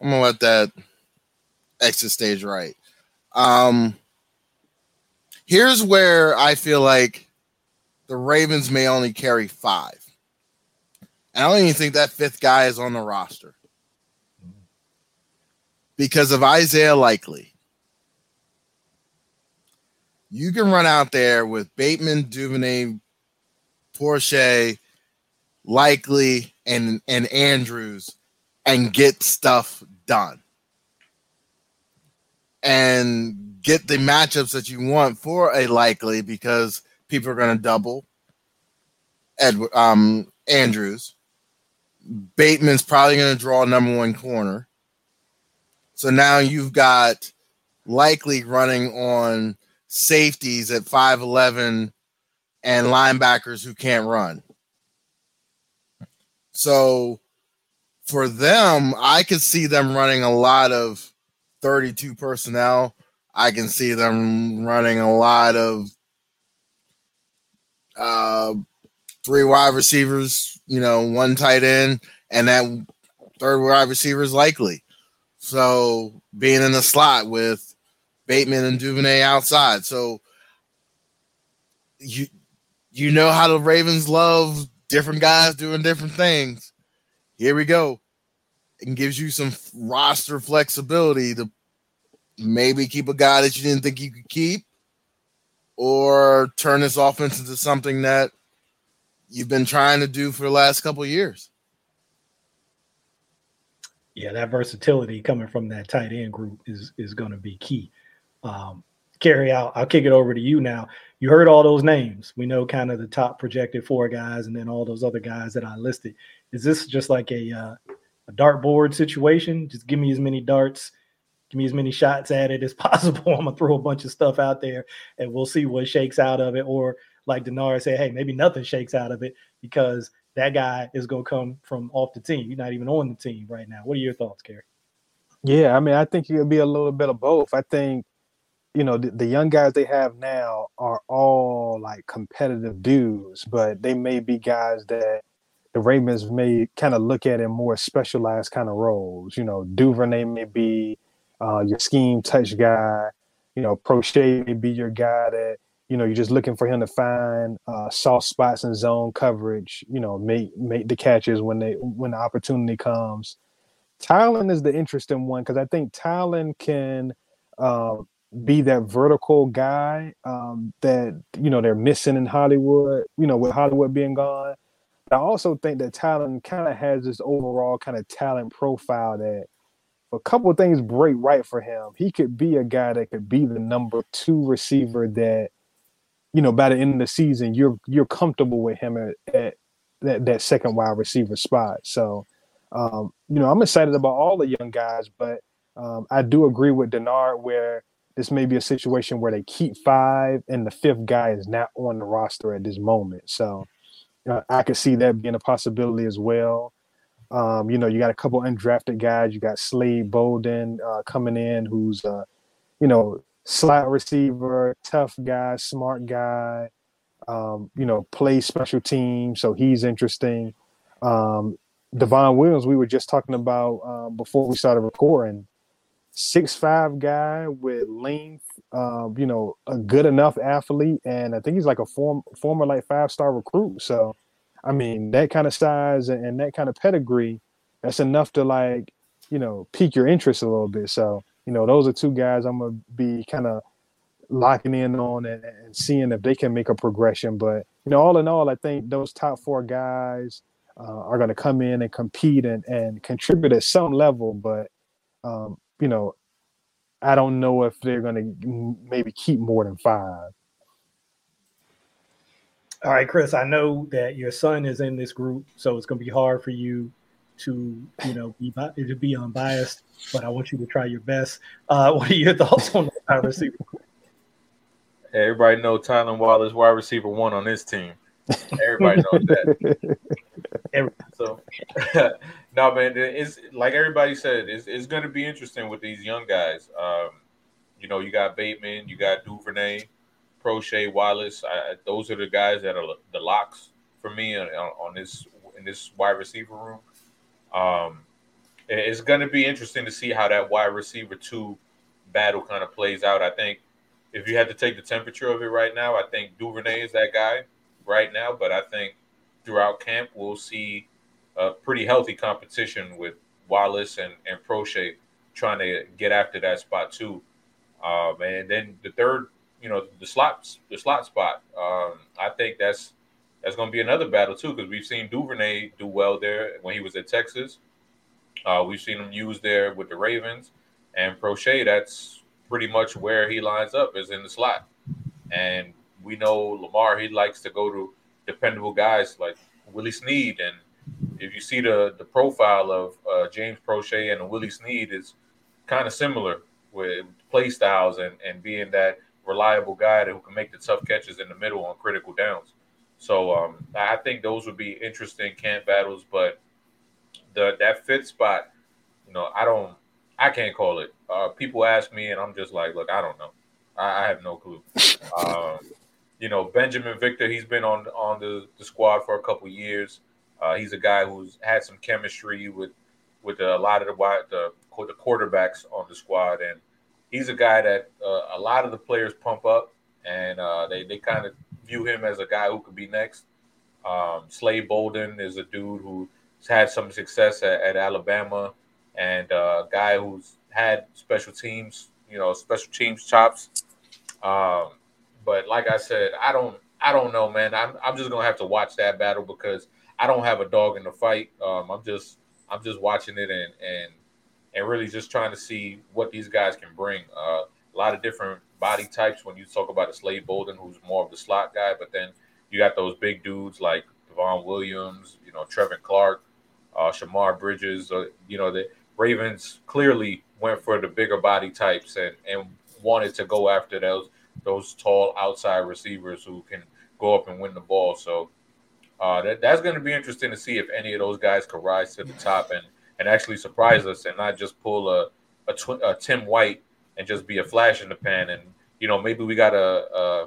I'm gonna let that exit stage right. Um, here's where I feel like the Ravens may only carry five. And I don't even think that fifth guy is on the roster because of Isaiah Likely. You can run out there with Bateman, Duvernay, Proche, Likely, and and Andrews, and get stuff done and get the matchups that you want for a likely because people are going to double Edward um, Andrews. Bateman's probably going to draw a number one corner. So now you've got likely running on safeties at 5'11 and linebackers who can't run. So for them, I could see them running a lot of 32 personnel, I can see them running a lot of uh, three wide receivers, you know, one tight end, and that third wide receiver is likely. So being in the slot with Bateman and Duvernay outside. So you you know how the Ravens love different guys doing different things. Here we go and gives you some roster flexibility to maybe keep a guy that you didn't think you could keep or turn this offense into something that you've been trying to do for the last couple years. Yeah, that versatility coming from that tight end group is is going to be key. Um, carry out. I'll kick it over to you now. You heard all those names. We know kind of the top projected four guys, and then all those other guys that I listed. Is this just like a uh, a dartboard situation? Just give me as many darts, give me as many shots at it as [LAUGHS] possible. I'm gonna throw a bunch of stuff out there, and we'll see what shakes out of it. Or like Denard said, hey, maybe nothing shakes out of it because that guy is gonna come from off the team. You're not even on the team right now. What are your thoughts, Gary? Yeah, I mean, I think it'll be a little bit of both. I think you know the, the, young guys they have now are all like competitive dudes but they may be guys that the ravens may kind of look at in more specialized kind of roles you know duvernay may be uh, your scheme touch guy you know Proche may be your guy that you know you're just looking for him to find uh, soft spots in zone coverage you know make make the catches when they when the opportunity comes Tylan is the interesting one because I think Tylan can uh, be that vertical guy um, that you know they're missing in Hollywood. You know, with Hollywood being gone, I also think that Tylan kind of has this overall kind of talent profile that a couple of things break right for him. He could be a guy that could be the number two receiver that you know by the end of the season you're you're comfortable with him at, at that that second wide receiver spot. So um, you know I'm excited about all the young guys, but um, I do agree with Denard where this may be a situation where they keep five and the fifth guy is not on the roster at this moment. So uh, I could see that being a possibility as well. Um, you know, you got a couple undrafted guys. You got Slade Bolden uh, coming in, who's a, you know, slot receiver, tough guy, smart guy. Um, you know, plays special team, so he's interesting. Um, Devon Williams, we were just talking about um, before we started recording six five guy with length, um, you know, a good enough athlete, and I think he's like a form, former like five star recruit. So, I mean, that kind of size and, and, that kind of pedigree, that's enough to like, you know, pique your interest a little bit. So, you know, those are two guys I'm gonna be kind of locking in on and, and, seeing if they can make a progression. But you know, all in all, I think those top four guys uh, are to come in and compete and, and contribute at some level. But um, you know, I don't know if they're to maybe keep more than five. All right, Chris, I know that your son is in this group, so it's going to be hard for you to, you know, be to be unbiased. But I want you to try your best. Uh, [LAUGHS] what are your thoughts on the wide receiver? Everybody know Tylan Wallace, wide receiver one on this team. Everybody knows that. [LAUGHS] so, [LAUGHS] no, man, it's like everybody said, it's, it's going to be interesting with these young guys. Um, you know, you got Bateman, you got Duvernay, Proche, Wallace. I, those are the guys that are the locks for me on, on this in this wide receiver room. Um, it's going to be interesting to see how that wide receiver two battle kind of plays out. I think if you had to take the temperature of it right now, I think Duvernay is that guy right now, but I think throughout camp we'll see a pretty healthy competition with Wallace and, and Proche trying to get after that spot too. Um, and then the third, you know, the slots, the slot spot. Um, I think that's that's going to be another battle too because we've seen Duvernay do well there when he was at Texas. Uh, we've seen him used there with the Ravens, and Proche. That's pretty much where he lines up is in the slot. And we know Lamar, he likes to go to dependable guys like Willie Snead. And if you see the the profile of uh, James Proche and Willie Snead is kind of similar with play styles and, and being that reliable guy who can make the tough catches in the middle on critical downs. So um, I think those would be interesting camp battles, but the that fifth spot, you know, I don't, I can't call it. Uh, people ask me, and I'm just like, look, I don't know. I, I have no clue. [LAUGHS] Um, you know, Benjamin Victor, he's been on on the, the squad for a couple years. Uh, he's a guy who's had some chemistry with with a lot of the the, the quarterbacks on the squad, and he's a guy that uh, a lot of the players pump up, and uh, they they kind of view him as a guy who could be next. Um, Slade Bolden is a dude who's had some success at, at Alabama, and uh, a guy who's had special teams, you know, special teams chops. Um, but like I said, I don't I don't know, man. I'm I'm just gonna have to watch that battle because I don't have a dog in the fight. Um, I'm just I'm just watching it and and and really just trying to see what these guys can bring. Uh, a lot of different body types when you talk about a Slade Bolden, who's more of the slot guy, but then you got those big dudes like Devon Williams, you know, Trevin Clark, uh, Shemar Bridges. Uh, you know, the Ravens clearly went for the bigger body types and, and wanted to go after those those tall outside receivers who can go up and win the ball. So uh, that, that's going to be interesting to see if any of those guys could rise to the top and, and actually surprise us and not just pull a, a, tw- a Tim White and just be a flash in the pan. And, you know, maybe we got a, a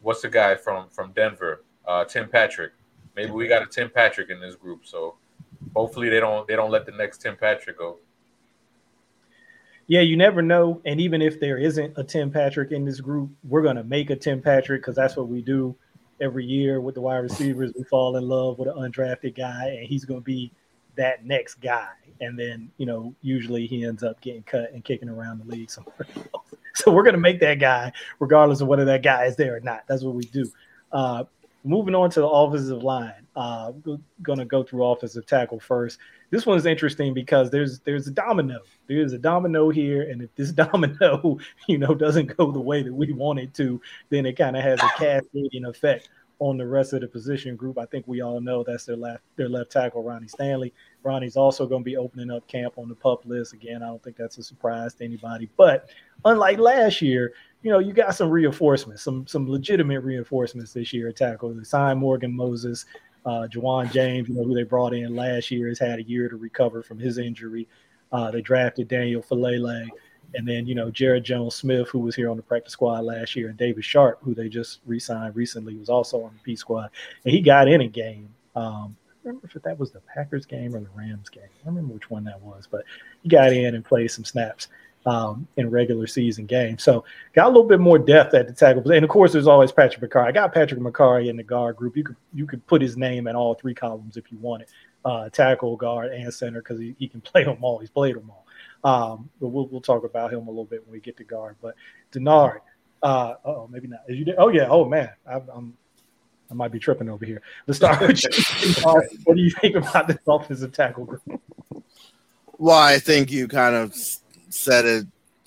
what's the guy from, from Denver, uh, Tim Patrick. Maybe we got a Tim Patrick in this group. So hopefully they don't they don't let the next Tim Patrick go. Yeah, you never know. And even if there isn't a Tim Patrick in this group, we're gonna make a Tim Patrick because that's what we do every year with the wide receivers. We fall in love with an undrafted guy, and he's gonna be that next guy. And then, you know, usually he ends up getting cut and kicking around the league somewhere else. [LAUGHS] So we're gonna make that guy, regardless of whether that guy is there or not. That's what we do. Uh, moving on to the offensive line. Uh, going to go through offensive tackle first. This one's interesting because there's there's a domino. There's a domino here, and if this [LAUGHS] domino, you know, doesn't go the way that we want it to, then it kind of has a cascading effect on the rest of the position group. I think we all know that's their left their left tackle, Ronnie Stanley. Ronnie's also going to be opening up camp on the pup list again. I don't think that's a surprise to anybody. But unlike last year, you know, you got some reinforcements, some some legitimate reinforcements this year at tackle. They signed Morgan Moses, uh, James, you know, who they brought in last year, has had a year to recover from his injury. Uh, they drafted Daniel Faalele. and then you know Jaryd Jones-Smith, who was here on the practice squad last year, and David Sharp, who they just re-signed recently, was also on the P squad, and he got in a game. Um, I remember if that was the Packers game or the Rams game. I remember which one that was, but he got in and played some snaps um, in regular season games. So got a little bit more depth at the tackle. And of course, there's always Patrick Mekari. I got Patrick Mekari in the guard group. You could you could put his name in all three columns if you wanted, uh, tackle, guard, and center because he, he can [LAUGHS] play them all. He's played them all. Um, but we'll, we'll talk about him a little bit when we get to guard. But Denard, uh, oh, maybe not. Is you? Oh yeah. Oh man, I, I'm. I might be tripping over here. Let's start with you. what do you think about this offensive tackle group? Well, I think you kind of said it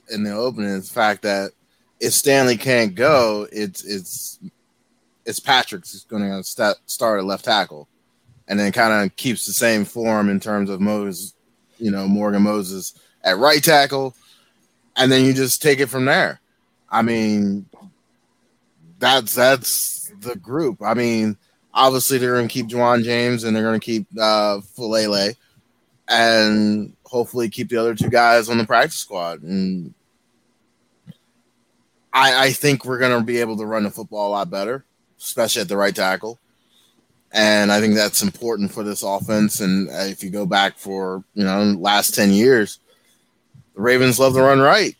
in the opening is the fact that if Stanley can't go, it's it's it's Patrick's going to start at left tackle, and then kind of keeps the same form in terms of Moses, you know, Morgan Moses at right tackle, and then you just take it from there. I mean, that's that's the group. I mean, obviously they're going to keep Ja'Wuan James and they're going to keep uh, Faalele, and hopefully keep the other two guys on the practice squad. And I, I think we're going to be able to run the football a lot better, especially at the right tackle. And I think that's important for this offense. And if you go back for, you know, last 10 years, the Ravens love to run right.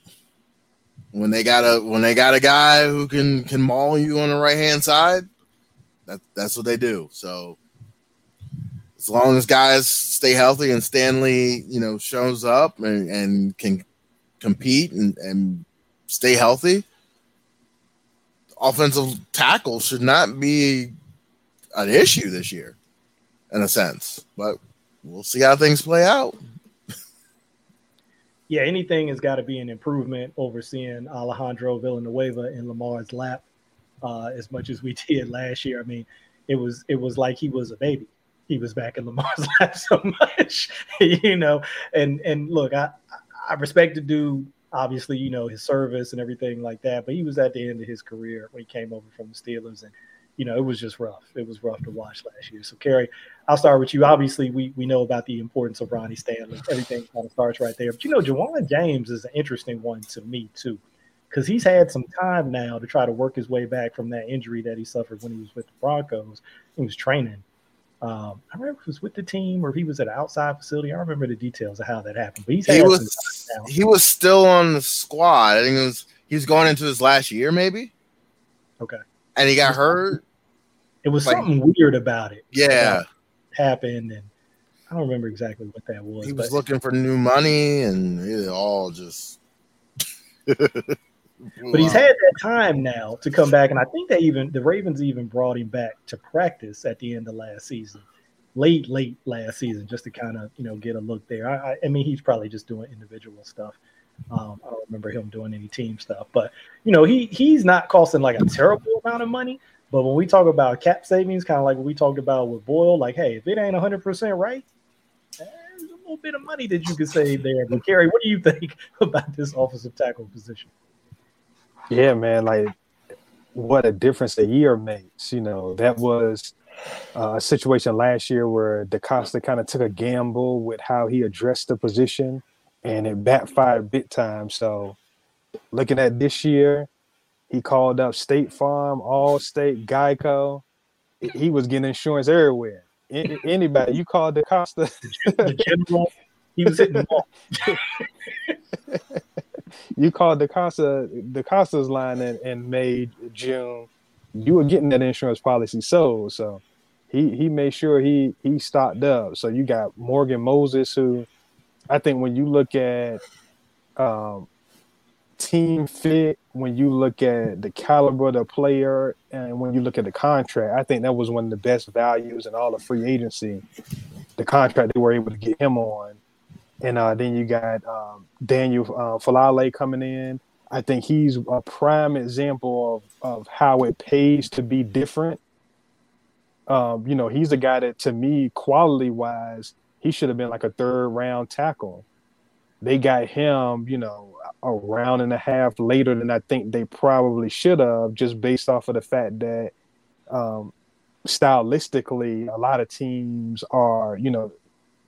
When they got a when they got a guy who can can maul you on the right hand side, that that's what they do. So as long as guys stay healthy and Stanley, you know, shows up and, and can compete and, and stay healthy, offensive tackle should not be an issue this year, in a sense. But we'll see how things play out. [LAUGHS] yeah, anything has got to be an improvement over seeing Alejandro Villanueva in Lamar's lap uh, as much as we [LAUGHS] did last year. I mean, it was it was like he was a baby he was back in Lamar's [LAUGHS] lap so much, you know. And and look, I I respect the dude, obviously, you know, his service and everything like that. But he was at the end of his career when he came over from the Steelers, and you know, it was just rough. It was rough to watch last year. So, Kerry, I'll start with you. Obviously, we we know about the importance of Ronnie Stanley. Everything kind of starts right there. But you know, Ja'Wuan James is an interesting one to me too, because he's had some time now to try to work his way back from that injury that he suffered when he was with the Broncos. He was training um, I remember he was with the team or he was at an outside facility. I remember the details of how that happened. But he was he was still on the squad. I think it was he was going into his last year, maybe. Okay. And he got hurt. It was like, something weird about it. Yeah. Happened and I don't remember exactly what that was. He was looking for new money and it all just [LAUGHS] but he's had that time now to come back, and I think they even the Ravens even brought him back to practice at the end of last season, late late last season, just to kind of you know get a look there. I, I mean he's probably just doing individual stuff Um, I don't remember him doing any team stuff, but you know, he he's not costing like a terrible amount of money. But when we talk about cap savings, kind of like what we talked about with Boyle, like, hey, if it ain't 100 percent right, there's a little bit of money that you could save there. But Kerry, what do you [LAUGHS] think about this offensive tackle position? Yeah, man, like what a difference a year makes. You know, that was uh, a situation last year where DeCosta kind of took a gamble with how he addressed the position, and it backfired big time. So, looking at this year, he called up State Farm, Allstate, Geico. He was getting insurance everywhere. Anybody, you called DeCosta. the general, he was hitting the ball. [LAUGHS] [LAUGHS] you called the Casa the DeCosta's line in, in May, June. You were getting that insurance policy sold. So he he made sure he he stocked up. So you got Morgan Moses, who I think when you look at um, team fit, when you look at the caliber of the player, and when you look at the contract, I think that was one of the best values in all of free agency. The contract they were able to get him on, and uh, then you got um, Daniel uh, Faalele coming in. I think he's a prime example of, of how it pays to be different um, you know, he's a guy that to me, quality wise, he should have been like a third round tackle. They got him, you know, a round and a half later than I think they probably should have, just based off of the fact that um, stylistically, a lot of teams are, you know,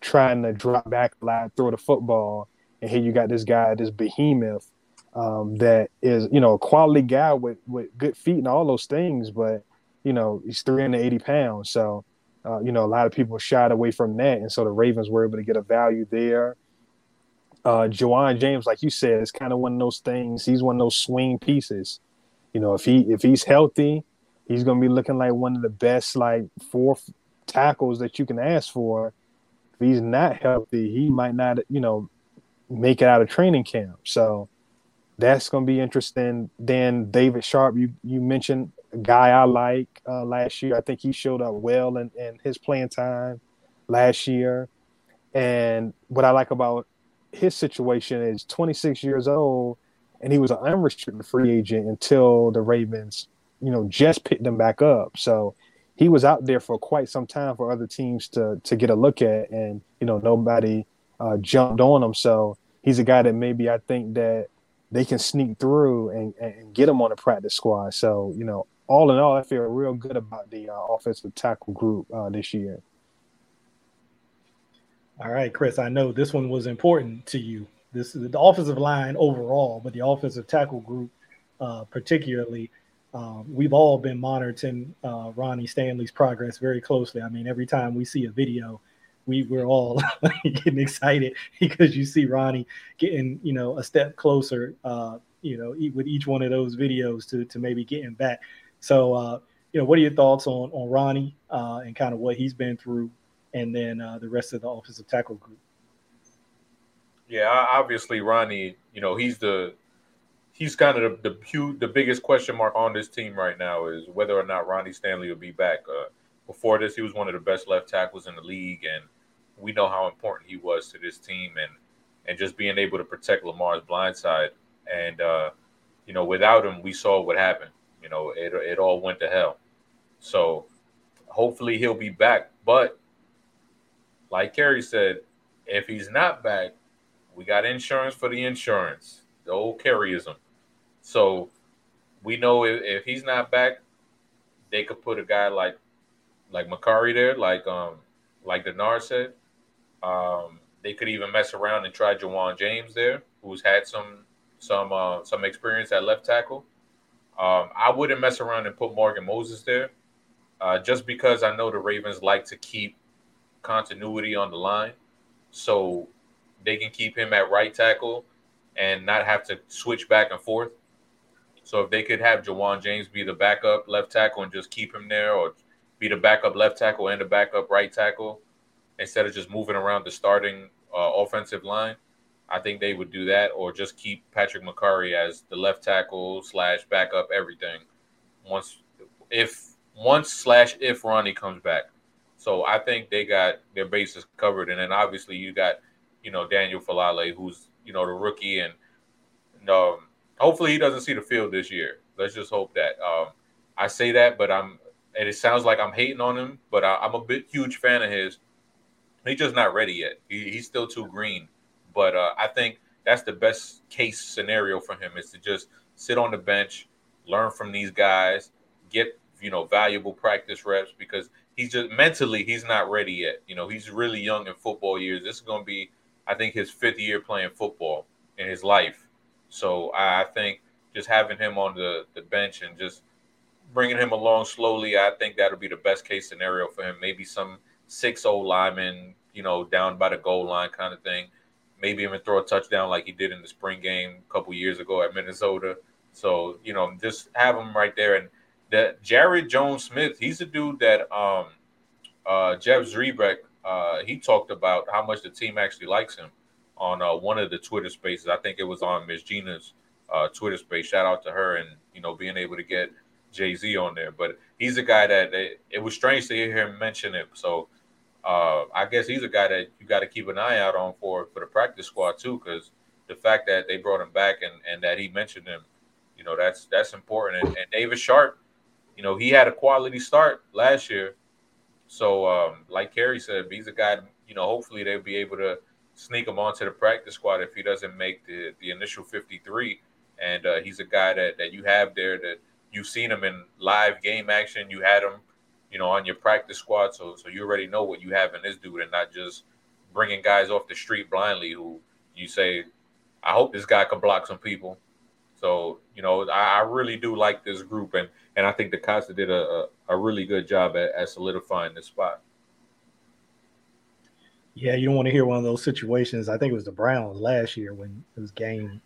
trying to drop back lot, throw the football, and here you got this guy, this behemoth um, that is, you know, a quality guy with with good feet and all those things, but you know, he's 380 pounds. So, uh, you know, a lot of people shied away from that. And so the Ravens were able to get a value there. Uh, James, like you said, is kind of one of those things. He's one of those swing pieces. You know, if he if he's healthy, he's going to be looking like one of the best like four tackles that you can ask for. If he's not healthy, he might not, you know, make it out of training camp. So that's going to be interesting. Then David Sharp, you you mentioned a guy I like uh, last year. I think he showed up well in, in his playing time last year. And what I like about his situation is 26 years old, and he was an unrestricted free agent until the Ravens, you know, just picked him back up. So he was out there for quite some time for other teams to to get a look at, and you know, nobody uh, jumped on him. So he's a guy that maybe I think that they can sneak through and, and get him on a practice squad. So you know, all in all, I feel real good about the uh, offensive tackle group uh, this year. All right, Chris, I know this one was important to you. This is the offensive line overall, but the offensive tackle group uh, particularly. Um, we've all been monitoring uh, Ronnie Stanley's progress very closely. I mean, every time we see a video, we we're all [LAUGHS] getting excited [LAUGHS] because you see Ronnie getting you know a step closer. Uh, you know, with each one of those videos to to maybe getting back. So, uh, you know, what are your thoughts on on Ronnie uh, and kind of what he's been through, and then uh, the rest of the offensive tackle group? Yeah, obviously Ronnie. You know, he's the he's kind of the the, the biggest question mark on this team right now is whether or not Ronnie Stanley will be back. Uh, before this, he was one of the best left tackles in the league, and we know how important he was to this team, and and just being able to protect Lamar's blind side. And uh, you know, without him, we saw what happened. You know, it it all went to hell. So hopefully he'll be back. But like Kerry said, if he's not back, we got insurance for the insurance, the old Kerryism. So we know if, if he's not back, they could put a guy like like Mekari there, like um like Denard said. Um, they could even mess around and try Ja'Wuan James there, who's had some some uh, some experience at left tackle. Um, I wouldn't mess around and put Morgan Moses there, uh, just because I know the Ravens like to keep continuity on the line, so they can keep him at right tackle and not have to switch back and forth. So if they could have Ja'Wuan James be the backup left tackle and just keep him there, or be the backup left tackle and the backup right tackle, instead of just moving around the starting uh, offensive line, I think they would do that, or just keep Patrick Mekari as the left tackle slash backup everything. Once if once slash if Ronnie comes back, so I think they got their bases covered, and then obviously you got you know Daniel Faalele, who's you know the rookie, and um, hopefully he doesn't see the field this year. Let's just hope that. Um, I say that, but I'm and it sounds like I'm hating on him, but I, am a bit huge fan of his. He's just not ready yet. He, he's still too green. But uh, I think that's the best case scenario for him is to just sit on the bench, learn from these guys, get you know valuable practice reps because he's just mentally he's not ready yet. You know, he's really young in football years. This is going to be, I think, his fifth year playing football in his life. So I, think just having him on the the bench and just bringing him along slowly, I think that'll be the best case scenario for him. Maybe some six old lineman, you know, down by the goal line kind of thing. Maybe even throw a touchdown like he did in the spring game a couple years ago at Minnesota. So you know, just have him right there. And that Jaryd Jones-Smith, he's a dude that um uh Jeff Zrebiec, uh he talked about how much the team actually likes him on uh, one of the Twitter spaces. I think it was on Miss Gina's uh, Twitter space. Shout out to her and you know being able to get Jay Z on there. But he's a guy that it, it, was strange to hear him mention it. So uh, I guess he's a guy that you got to keep an eye out on for for the practice squad too, because the fact that they brought him back and and that he mentioned him, you know, that's that's important. And, and David Sharp, you know, he had a quality start last year. So um, like Kerry said, he's a guy. You know, hopefully they'll be able to sneak him onto the practice squad if he doesn't make the the initial 53 and uh, he's a guy that, that you have there that you've seen him in live game action. You had him, you know, on your practice squad, so so you already know what you have in this dude, and not just bringing guys off the street blindly who you say, I hope this guy can block some people. So you know, I, I really do like this group, and and I think DeCosta did a, a, a really good job at, at solidifying this spot. Yeah, you don't want to hear one of those situations. I think it was the Browns last year when was game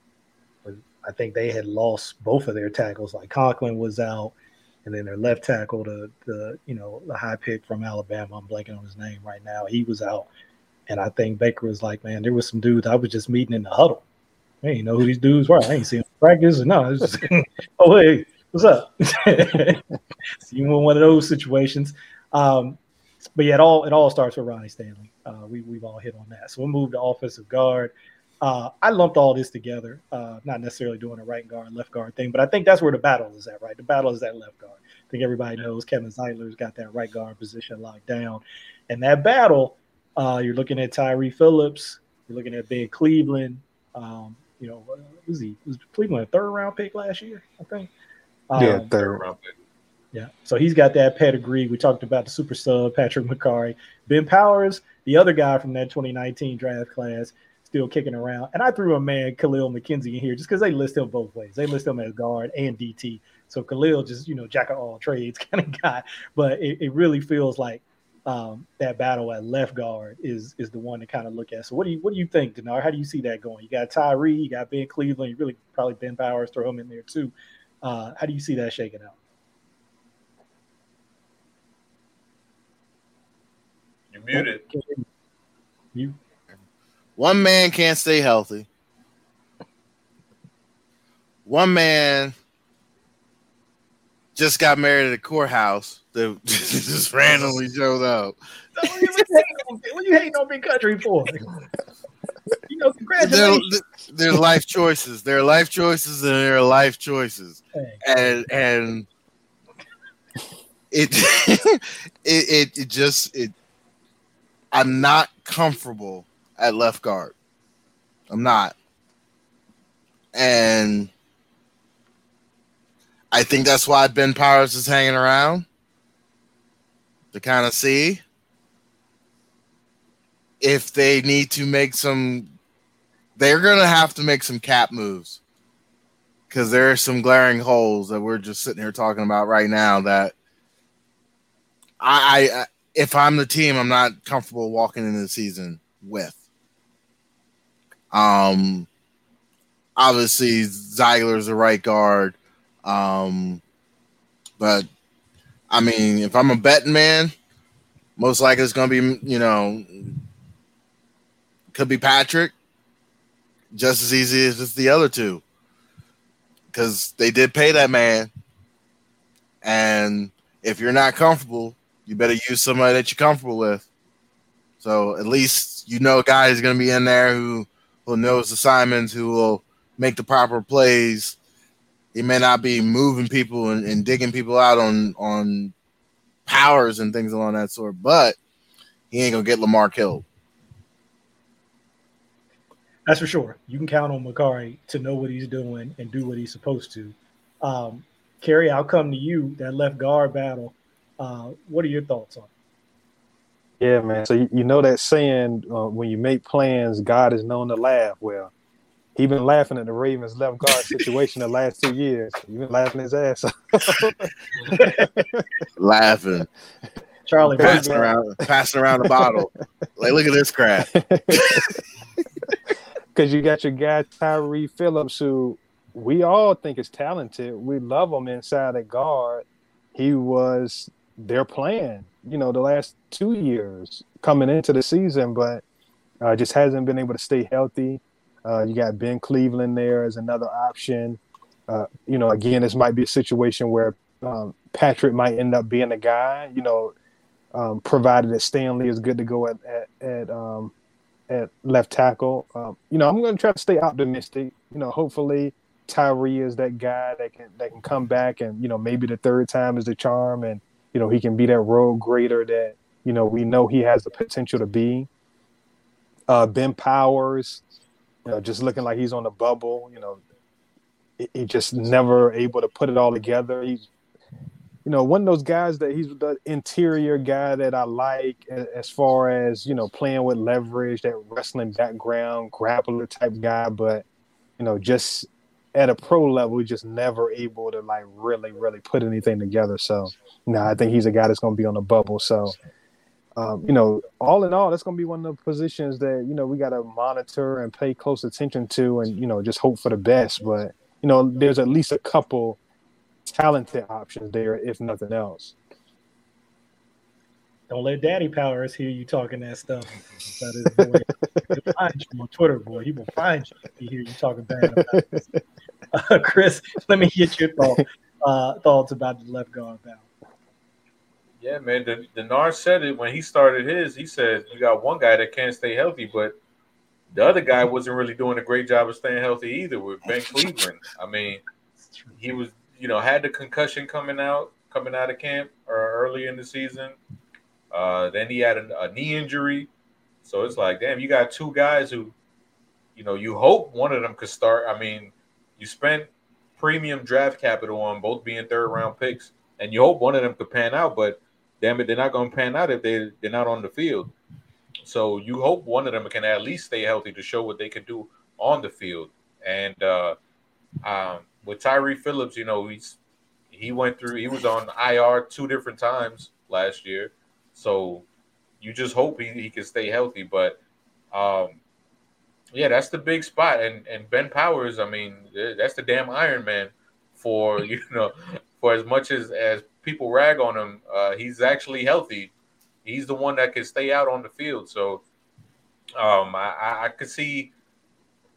I think they had lost both of their tackles. Like Conklin was out, and then their left tackle, the the you know the high pick from Alabama, I'm blanking on his name right now. He was out, and I think Baker was like, man, there was some dudes I was just meeting in the huddle. I ain't know who these dudes were. I ain't seen practice or no. Just, [LAUGHS] oh hey, what's up? [LAUGHS] See you in one of those situations. Um, but yeah, it all it all starts with Ronnie Stanley. Uh, we we've all hit on that. So we'll move to offensive guard. Uh, I lumped all this together, uh, not necessarily doing a right guard, left guard thing, but I think that's where the battle is at, right? The battle is at left guard. I think everybody knows Kevin Zeitler's got that right guard position locked down. And that battle, uh, you're looking at Tyre Phillips, you're looking at Ben Cleveland. Um, you know, was he was Cleveland a third round pick last year? I think. Um, yeah, third round pick. Yeah, so he's got that pedigree. We talked about the super sub Patrick Mekari, Ben Powers, the other guy from that 2019 draft class still kicking around. And I threw a man Kahlil McKenzie in here just because they list him both ways. They list him as guard and DT. So Kahlil just you know jack of all trades [LAUGHS] kind of guy. But it, it really feels like um, that battle at left guard is is the one to kind of look at. So what do you what do you think, Denar? How do you see that going? You got Tyre, you got Ben Cleveland, you really probably Ben Powers, throw him in there too. Uh, how do you see that shaking out? You're muted. You one man can't stay healthy. One man just got married at a courthouse that [LAUGHS] just randomly showed up. what are you hating on big country for? you know, congratulations. There, there's life choices. There are life choices, and there are life choices, and and it, it [LAUGHS] it it just it. I'm not comfortable at left guard. I'm not. And I think that's why Ben Powers is hanging around to kind of see if they need to make some they're going to have to make some cap moves because there are some glaring holes that we're just sitting here talking about right now that I, I if I'm the team, I'm not comfortable walking into the season with. Um, obviously Zeitler's the right guard. Um, but I mean, if I'm a betting man, most likely it's gonna be you know could be Patrick, just as easy as it's the other two, because they did pay that man. And if you're not comfortable, you better use somebody that you're comfortable with. So at least you know a guy is going to be in there who who knows the Simons, who will make the proper plays. He may not be moving people and, and digging people out on on powers and things along that sort, but he ain't gonna get Lamar killed. That's for sure. You can count on Mekari to know what he's doing and do what he's supposed to. Um, Kerry, I'll come to you. That left guard battle. Uh, what are your thoughts on? it? Yeah, man. So you, you know that saying uh, when you make plans, God is known to laugh. Well, he been laughing at the Ravens left guard [LAUGHS] situation the last two years. He been laughing his ass off. [LAUGHS] Laughing, Charlie, passing around, passing around the bottle. Like, look at this crap. [LAUGHS] Because you got your guy Tyre Phillips, who we all think is talented. We love him inside the guard. He was their plan, you know, the last two years coming into the season, but uh, just hasn't been able to stay healthy. Uh, you got Ben Cleveland there as another option. Uh, you know, again, this might be a situation where um, Patrick might end up being the guy. You know, um, provided that Stanley is good to go at at at, um, at left tackle. Um, you know, I'm going to try to stay optimistic. You know, hopefully Tyre is that guy that can that can come back and you know maybe the third time is the charm and you know he can be that road grader that you know we know he has the potential to be. Uh, ben Powers, you know, just looking like he's on the bubble. You know, he, he just never able to put it all together. He's you know, one of those guys that he's the interior guy that I like as far as, you know, playing with leverage, that wrestling background, grappler type guy, but, you know, just at a pro level, just never able to like really, really put anything together. So, no, I think he's a guy that's going to be on the bubble. So, um, you know, all in all, that's going to be one of the positions that, you know, we got to monitor and pay close attention to and, you know, just hope for the best. But, you know, there's at least a couple talented options there, if nothing else. Don't let Daddy Powers hear you talking that stuff. That is boy. He'll [LAUGHS] find you on Twitter, boy. He will find you if he hear you talking bad about this. Uh, Chris, let me get your thought, uh, thoughts about the left guard battle. Yeah, man. The Denard said it when he started his. He said you got one guy that can't stay healthy, but the other guy wasn't really doing a great job of staying healthy either. With Ben Cleveland, I mean, he was you know had the concussion coming out coming out of camp or early in the season. Uh, then he had a, a knee injury, so it's like, damn, you got two guys who, you know, you hope one of them could start. I mean, you spent premium draft capital on both being third round picks, and you hope one of them could pan out. But damn it, they're not going to pan out if they they're not on the field. So you hope one of them can at least stay healthy to show what they can do on the field. And uh, um, with Tyre Phillips, you know, he's he went through he was on IR two different times last year. So you just hope he, he can stay healthy. But um yeah, that's the big spot. And and Ben Powers, I mean, that's the damn Iron Man for [LAUGHS] you know, for as much as as people rag on him, uh, he's actually healthy. He's the one that can stay out on the field. So um I, I, could see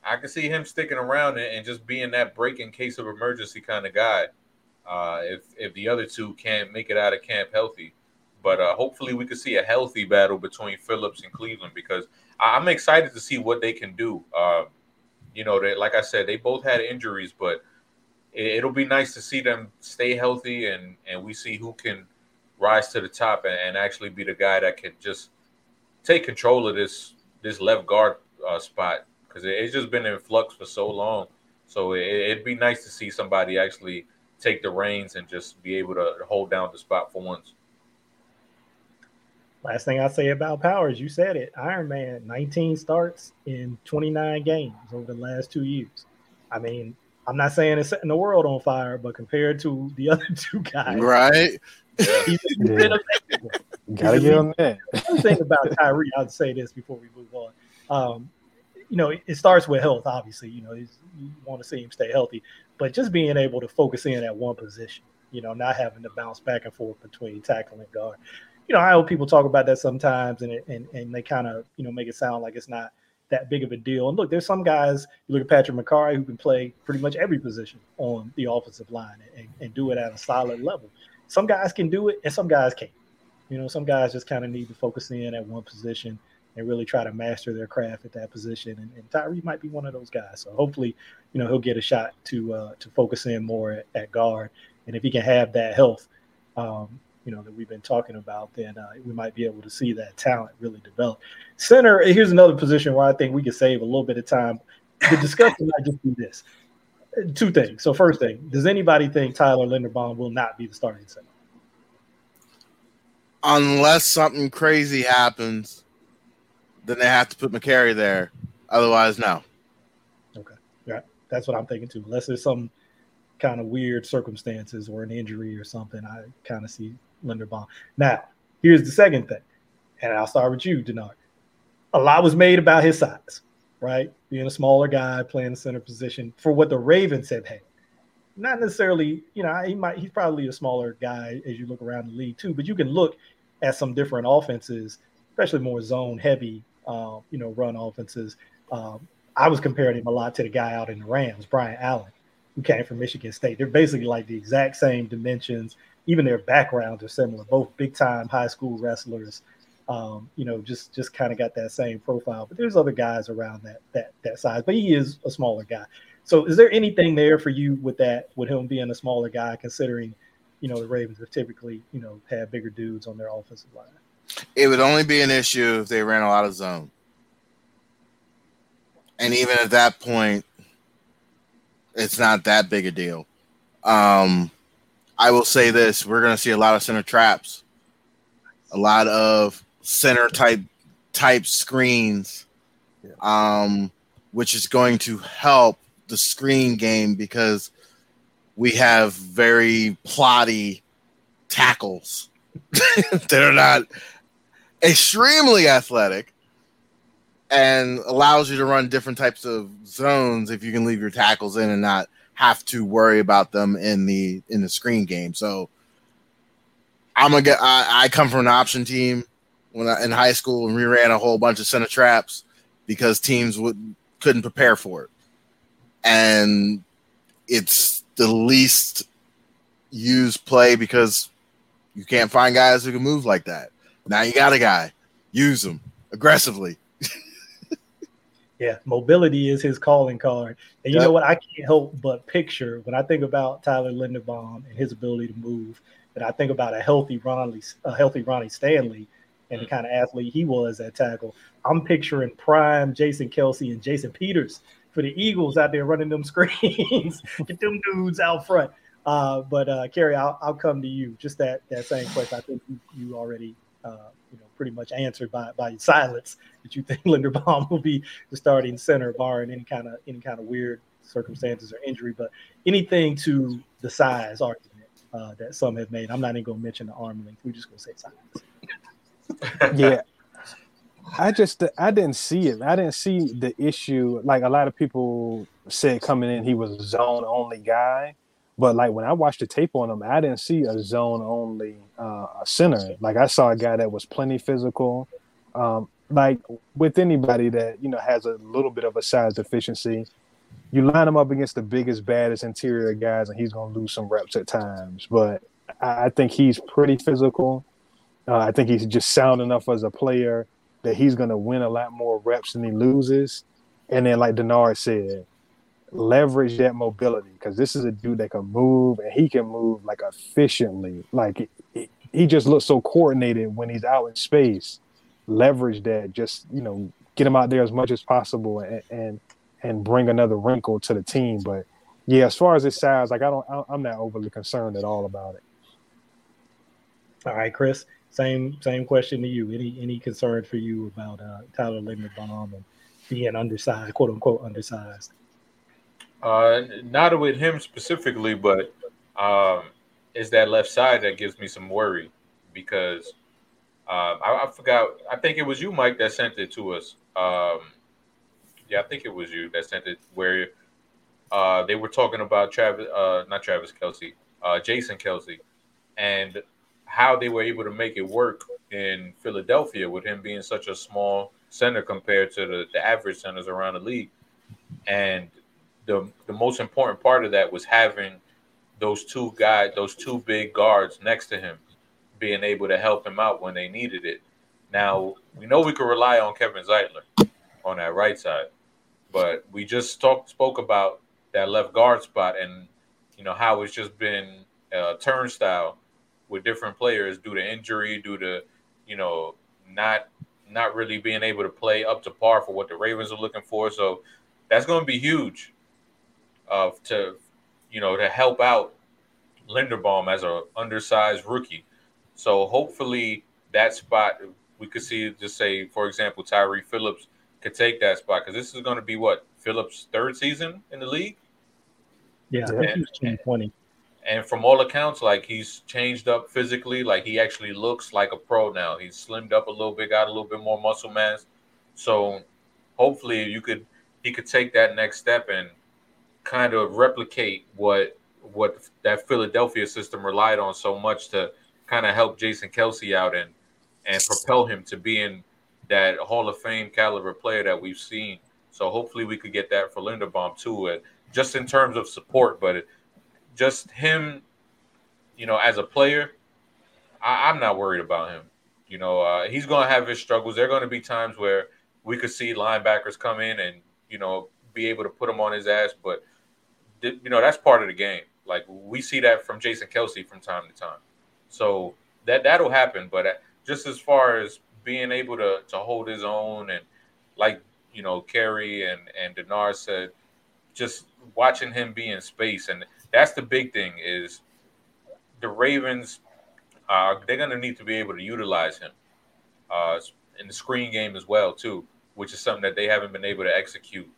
I could see him sticking around and just being that break in case of emergency kind of guy. Uh, if if the other two can't make it out of camp healthy, but uh, hopefully we could see a healthy battle between Phillips and Cleveland because I, am excited to see what they can do. Uh, you know, they, like I said, they both had injuries, but it, will be nice to see them stay healthy and and we see who can rise to the top and, and actually be the guy that can just take control of this this left guard uh, spot because it's just been in flux for so long. So it, would be nice to see somebody actually take the reins and just be able to hold down the spot for once. Last thing I say about Powers, you said it. Iron Man, 19 starts in 29 games over the last two years. I mean, I'm not saying it's setting the world on fire, but compared to the [LAUGHS] other two guys, right? He's, he's been. Gotta give him that. One thing about Tyre, I'd say this before we move on. Um, you know, it starts with health. Obviously, you know, you want to see him stay healthy, but just being able to focus in at one position, you know, not having to bounce back and forth between tackle and guard. You know, I know people talk about that sometimes, and and and they kind of you know make it sound like it's not that big of a deal. And look, there's some guys. You look at Patrick Mekari who can play pretty much every position on the offensive line and, and do it at a solid level. Some guys can do it, and some guys can't. You know, some guys just kind of need to focus in at one position and really try to master their craft at that position. And, and Tyre might be one of those guys. So hopefully, you know, he'll get a shot to uh, to focus in more at, at, guard. And if he can have that health, um, you know, that we've been talking about, then uh, we might be able to see that talent really develop. Center, here's another position where I think we could save a little bit of time. The discussion might just be this. Two things. So first thing, does anybody think Tyler Linderbaum will not be the starting center? Unless something crazy happens then they have to put Mekari there. Otherwise, no. Okay. Yeah, that's what I'm thinking too. Unless there's some kind of weird circumstances or an injury or something, I kind of see Linderbaum. Now, here's the second thing, and I'll start with you, Denard. A lot was made about his size, right? Being a smaller guy, playing the center position for what the Ravens have had. Not necessarily, you know, he might he's probably a smaller guy as you look around the league too, but you can look at some different offenses, especially more zone heavy uh, you know, run offenses. Um, I was comparing him a lot to the guy out in the Rams, Brian Allen, who came from Michigan State. They're basically like the exact same dimensions. Even their backgrounds are similar. Both big time high school wrestlers. Um, you know, just just kind of got that same profile. But there's other guys around that that that size. But he is a smaller guy. So, is there anything there for you with that, with him being a smaller guy, considering, you know, the Ravens have typically, you know, had bigger dudes on their offensive line? It would only be an issue if they ran a lot of zone. And even at that point, it's not that big a deal. Um, I will say this we're going to see a lot of center traps, a lot of center type type screens, um, which is going to help the screen game because we have very plotty tackles. [LAUGHS] That are not extremely athletic and allows you to run different types of zones if you can leave your tackles in and not have to worry about them in the in the screen game. So I'm gonna get. I, I come from an option team when I, in high school, and we ran a whole bunch of center traps because teams would couldn't prepare for it, and it's the least used play because you can't find guys who can move like that. Now you got a guy. Use him aggressively. Yeah, mobility is his calling card. And you yep. know what? I can't help but picture when I think about Tyler Linderbaum and his ability to move, and I think about a healthy Ronnie, a healthy Ronnie Stanley and the kind of athlete he was at tackle. I'm picturing prime Jason Kelce and Jason Peters for the Eagles out there running them [LAUGHS] screens, get them dudes out front. Uh, but uh, Kerry, I'll, I'll come to you. Just that that same question. I think you, you already uh, you know, pretty much answered by by silence that you think [LAUGHS] Linderbaum will be the starting center, barring any kind of any kind of weird circumstances or injury. But anything to the size argument uh, that some have made, I'm not even going to mention the arm length. We're just going to say size. [LAUGHS] yeah, I just I didn't see it. I didn't see the issue. Like a lot of people said coming in, he was a zone only guy. But like when I watched the tape on him, I didn't see a zone only uh, center. Like I saw a guy that was plenty physical. Um, like with anybody that you know has a little bit of a size deficiency, you line him up against the biggest, baddest interior guys, and he's gonna lose some reps at times. But I, think he's pretty physical. Uh, I think he's just sound enough as a player that he's gonna win a lot more reps than he loses. And then, like Denard said, leverage that mobility because this is a dude that can move and he can move like efficiently. Like he just looks so coordinated when he's out in space. Leverage that, just you know, get him out there as much as possible and and, and bring another wrinkle to the team. But yeah, as far as his size, like I don't, I'm not overly concerned at all about it. All right, Chris. Same same question to you. Any any concern for you about uh, Tyler Linderbaum and being undersized, quote unquote undersized? Uh, not with him specifically, but um, it's that left side that gives me some worry because uh, I, I, forgot. I think it was you, Mike, that sent it to us. Um, yeah, I think it was you that sent it where uh, they were talking about Travis, uh, not Travis Kelce, uh, Jason Kelce, and how they were able to make it work in Philadelphia with him being such a small center compared to the, the average centers around the league. And the the most important part of that was having those two guys, those two big guards next to him, being able to help him out when they needed it. Now we know we could rely on Kevin Zeitler on that right side, but we just talked spoke about that left guard spot and you know how it's just been a turnstile with different players due to injury, due to you know not not really being able to play up to par for what the Ravens are looking for. So that's going to be huge uh, to you know to help out Linderbaum as a undersized rookie. So hopefully that spot we could see just say for example Tyre Phillips could take that spot because this is going to be what Phillips' third season in the league. Yeah, think 20 and from all accounts, like he's changed up physically. Like he actually looks like a pro now. He's slimmed up a little bit, got a little bit more muscle mass. So hopefully, you could he could take that next step and kind of replicate what what that Philadelphia system relied on so much to kind of help Jason Kelce out and and propel him to being that Hall of Fame caliber player that we've seen. So hopefully we could get that for Linderbaum too, uh, just in terms of support. But just him, you know, as a player, I, am not worried about him. You know, uh, he's going to have his struggles. There are going to be times where we could see linebackers come in and you know be able to put him on his ass, but you know that's part of the game. Like we see that from Jason Kelce from time to time. So that that'll happen. But uh, just as far as being able to to hold his own and like you know Kerry and and Denard said, just watching him be in space and that's the big thing is the Ravens. Uh, they're going to need to be able to utilize him uh, in the screen game as well too, which is something that they haven't been able to execute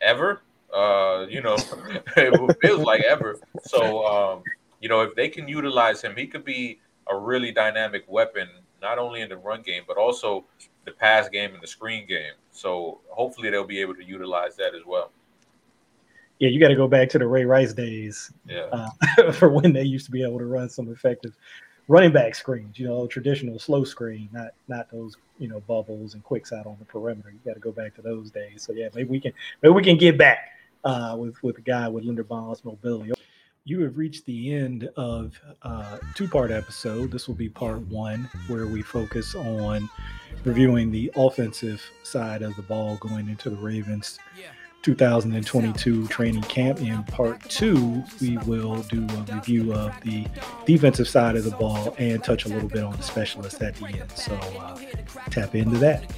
ever. Uh, you know, [LAUGHS] it feels like ever. So, um, you know, if they can utilize him, he could be a really dynamic weapon, not only in the run game, but also the pass game and the screen game. So hopefully they'll be able to utilize that as well yeah, you got to go back to the Ray Rice days yeah. uh, [LAUGHS] for when they used to be able to run some effective running back screens. You know, traditional slow screen, not not those you know bubbles and quicks out on the perimeter. You got to go back to those days. So yeah, maybe we can maybe we can get back uh, with with a guy with Linderbaum's mobility. You have reached the end of uh, two-part episode. This will be part one, where we focus on reviewing the offensive side of the ball going into the Ravens. 2022 training camp. In part two, we will do a review of the defensive side of the ball and touch a little bit on the specialists at the end. So uh, tap into that.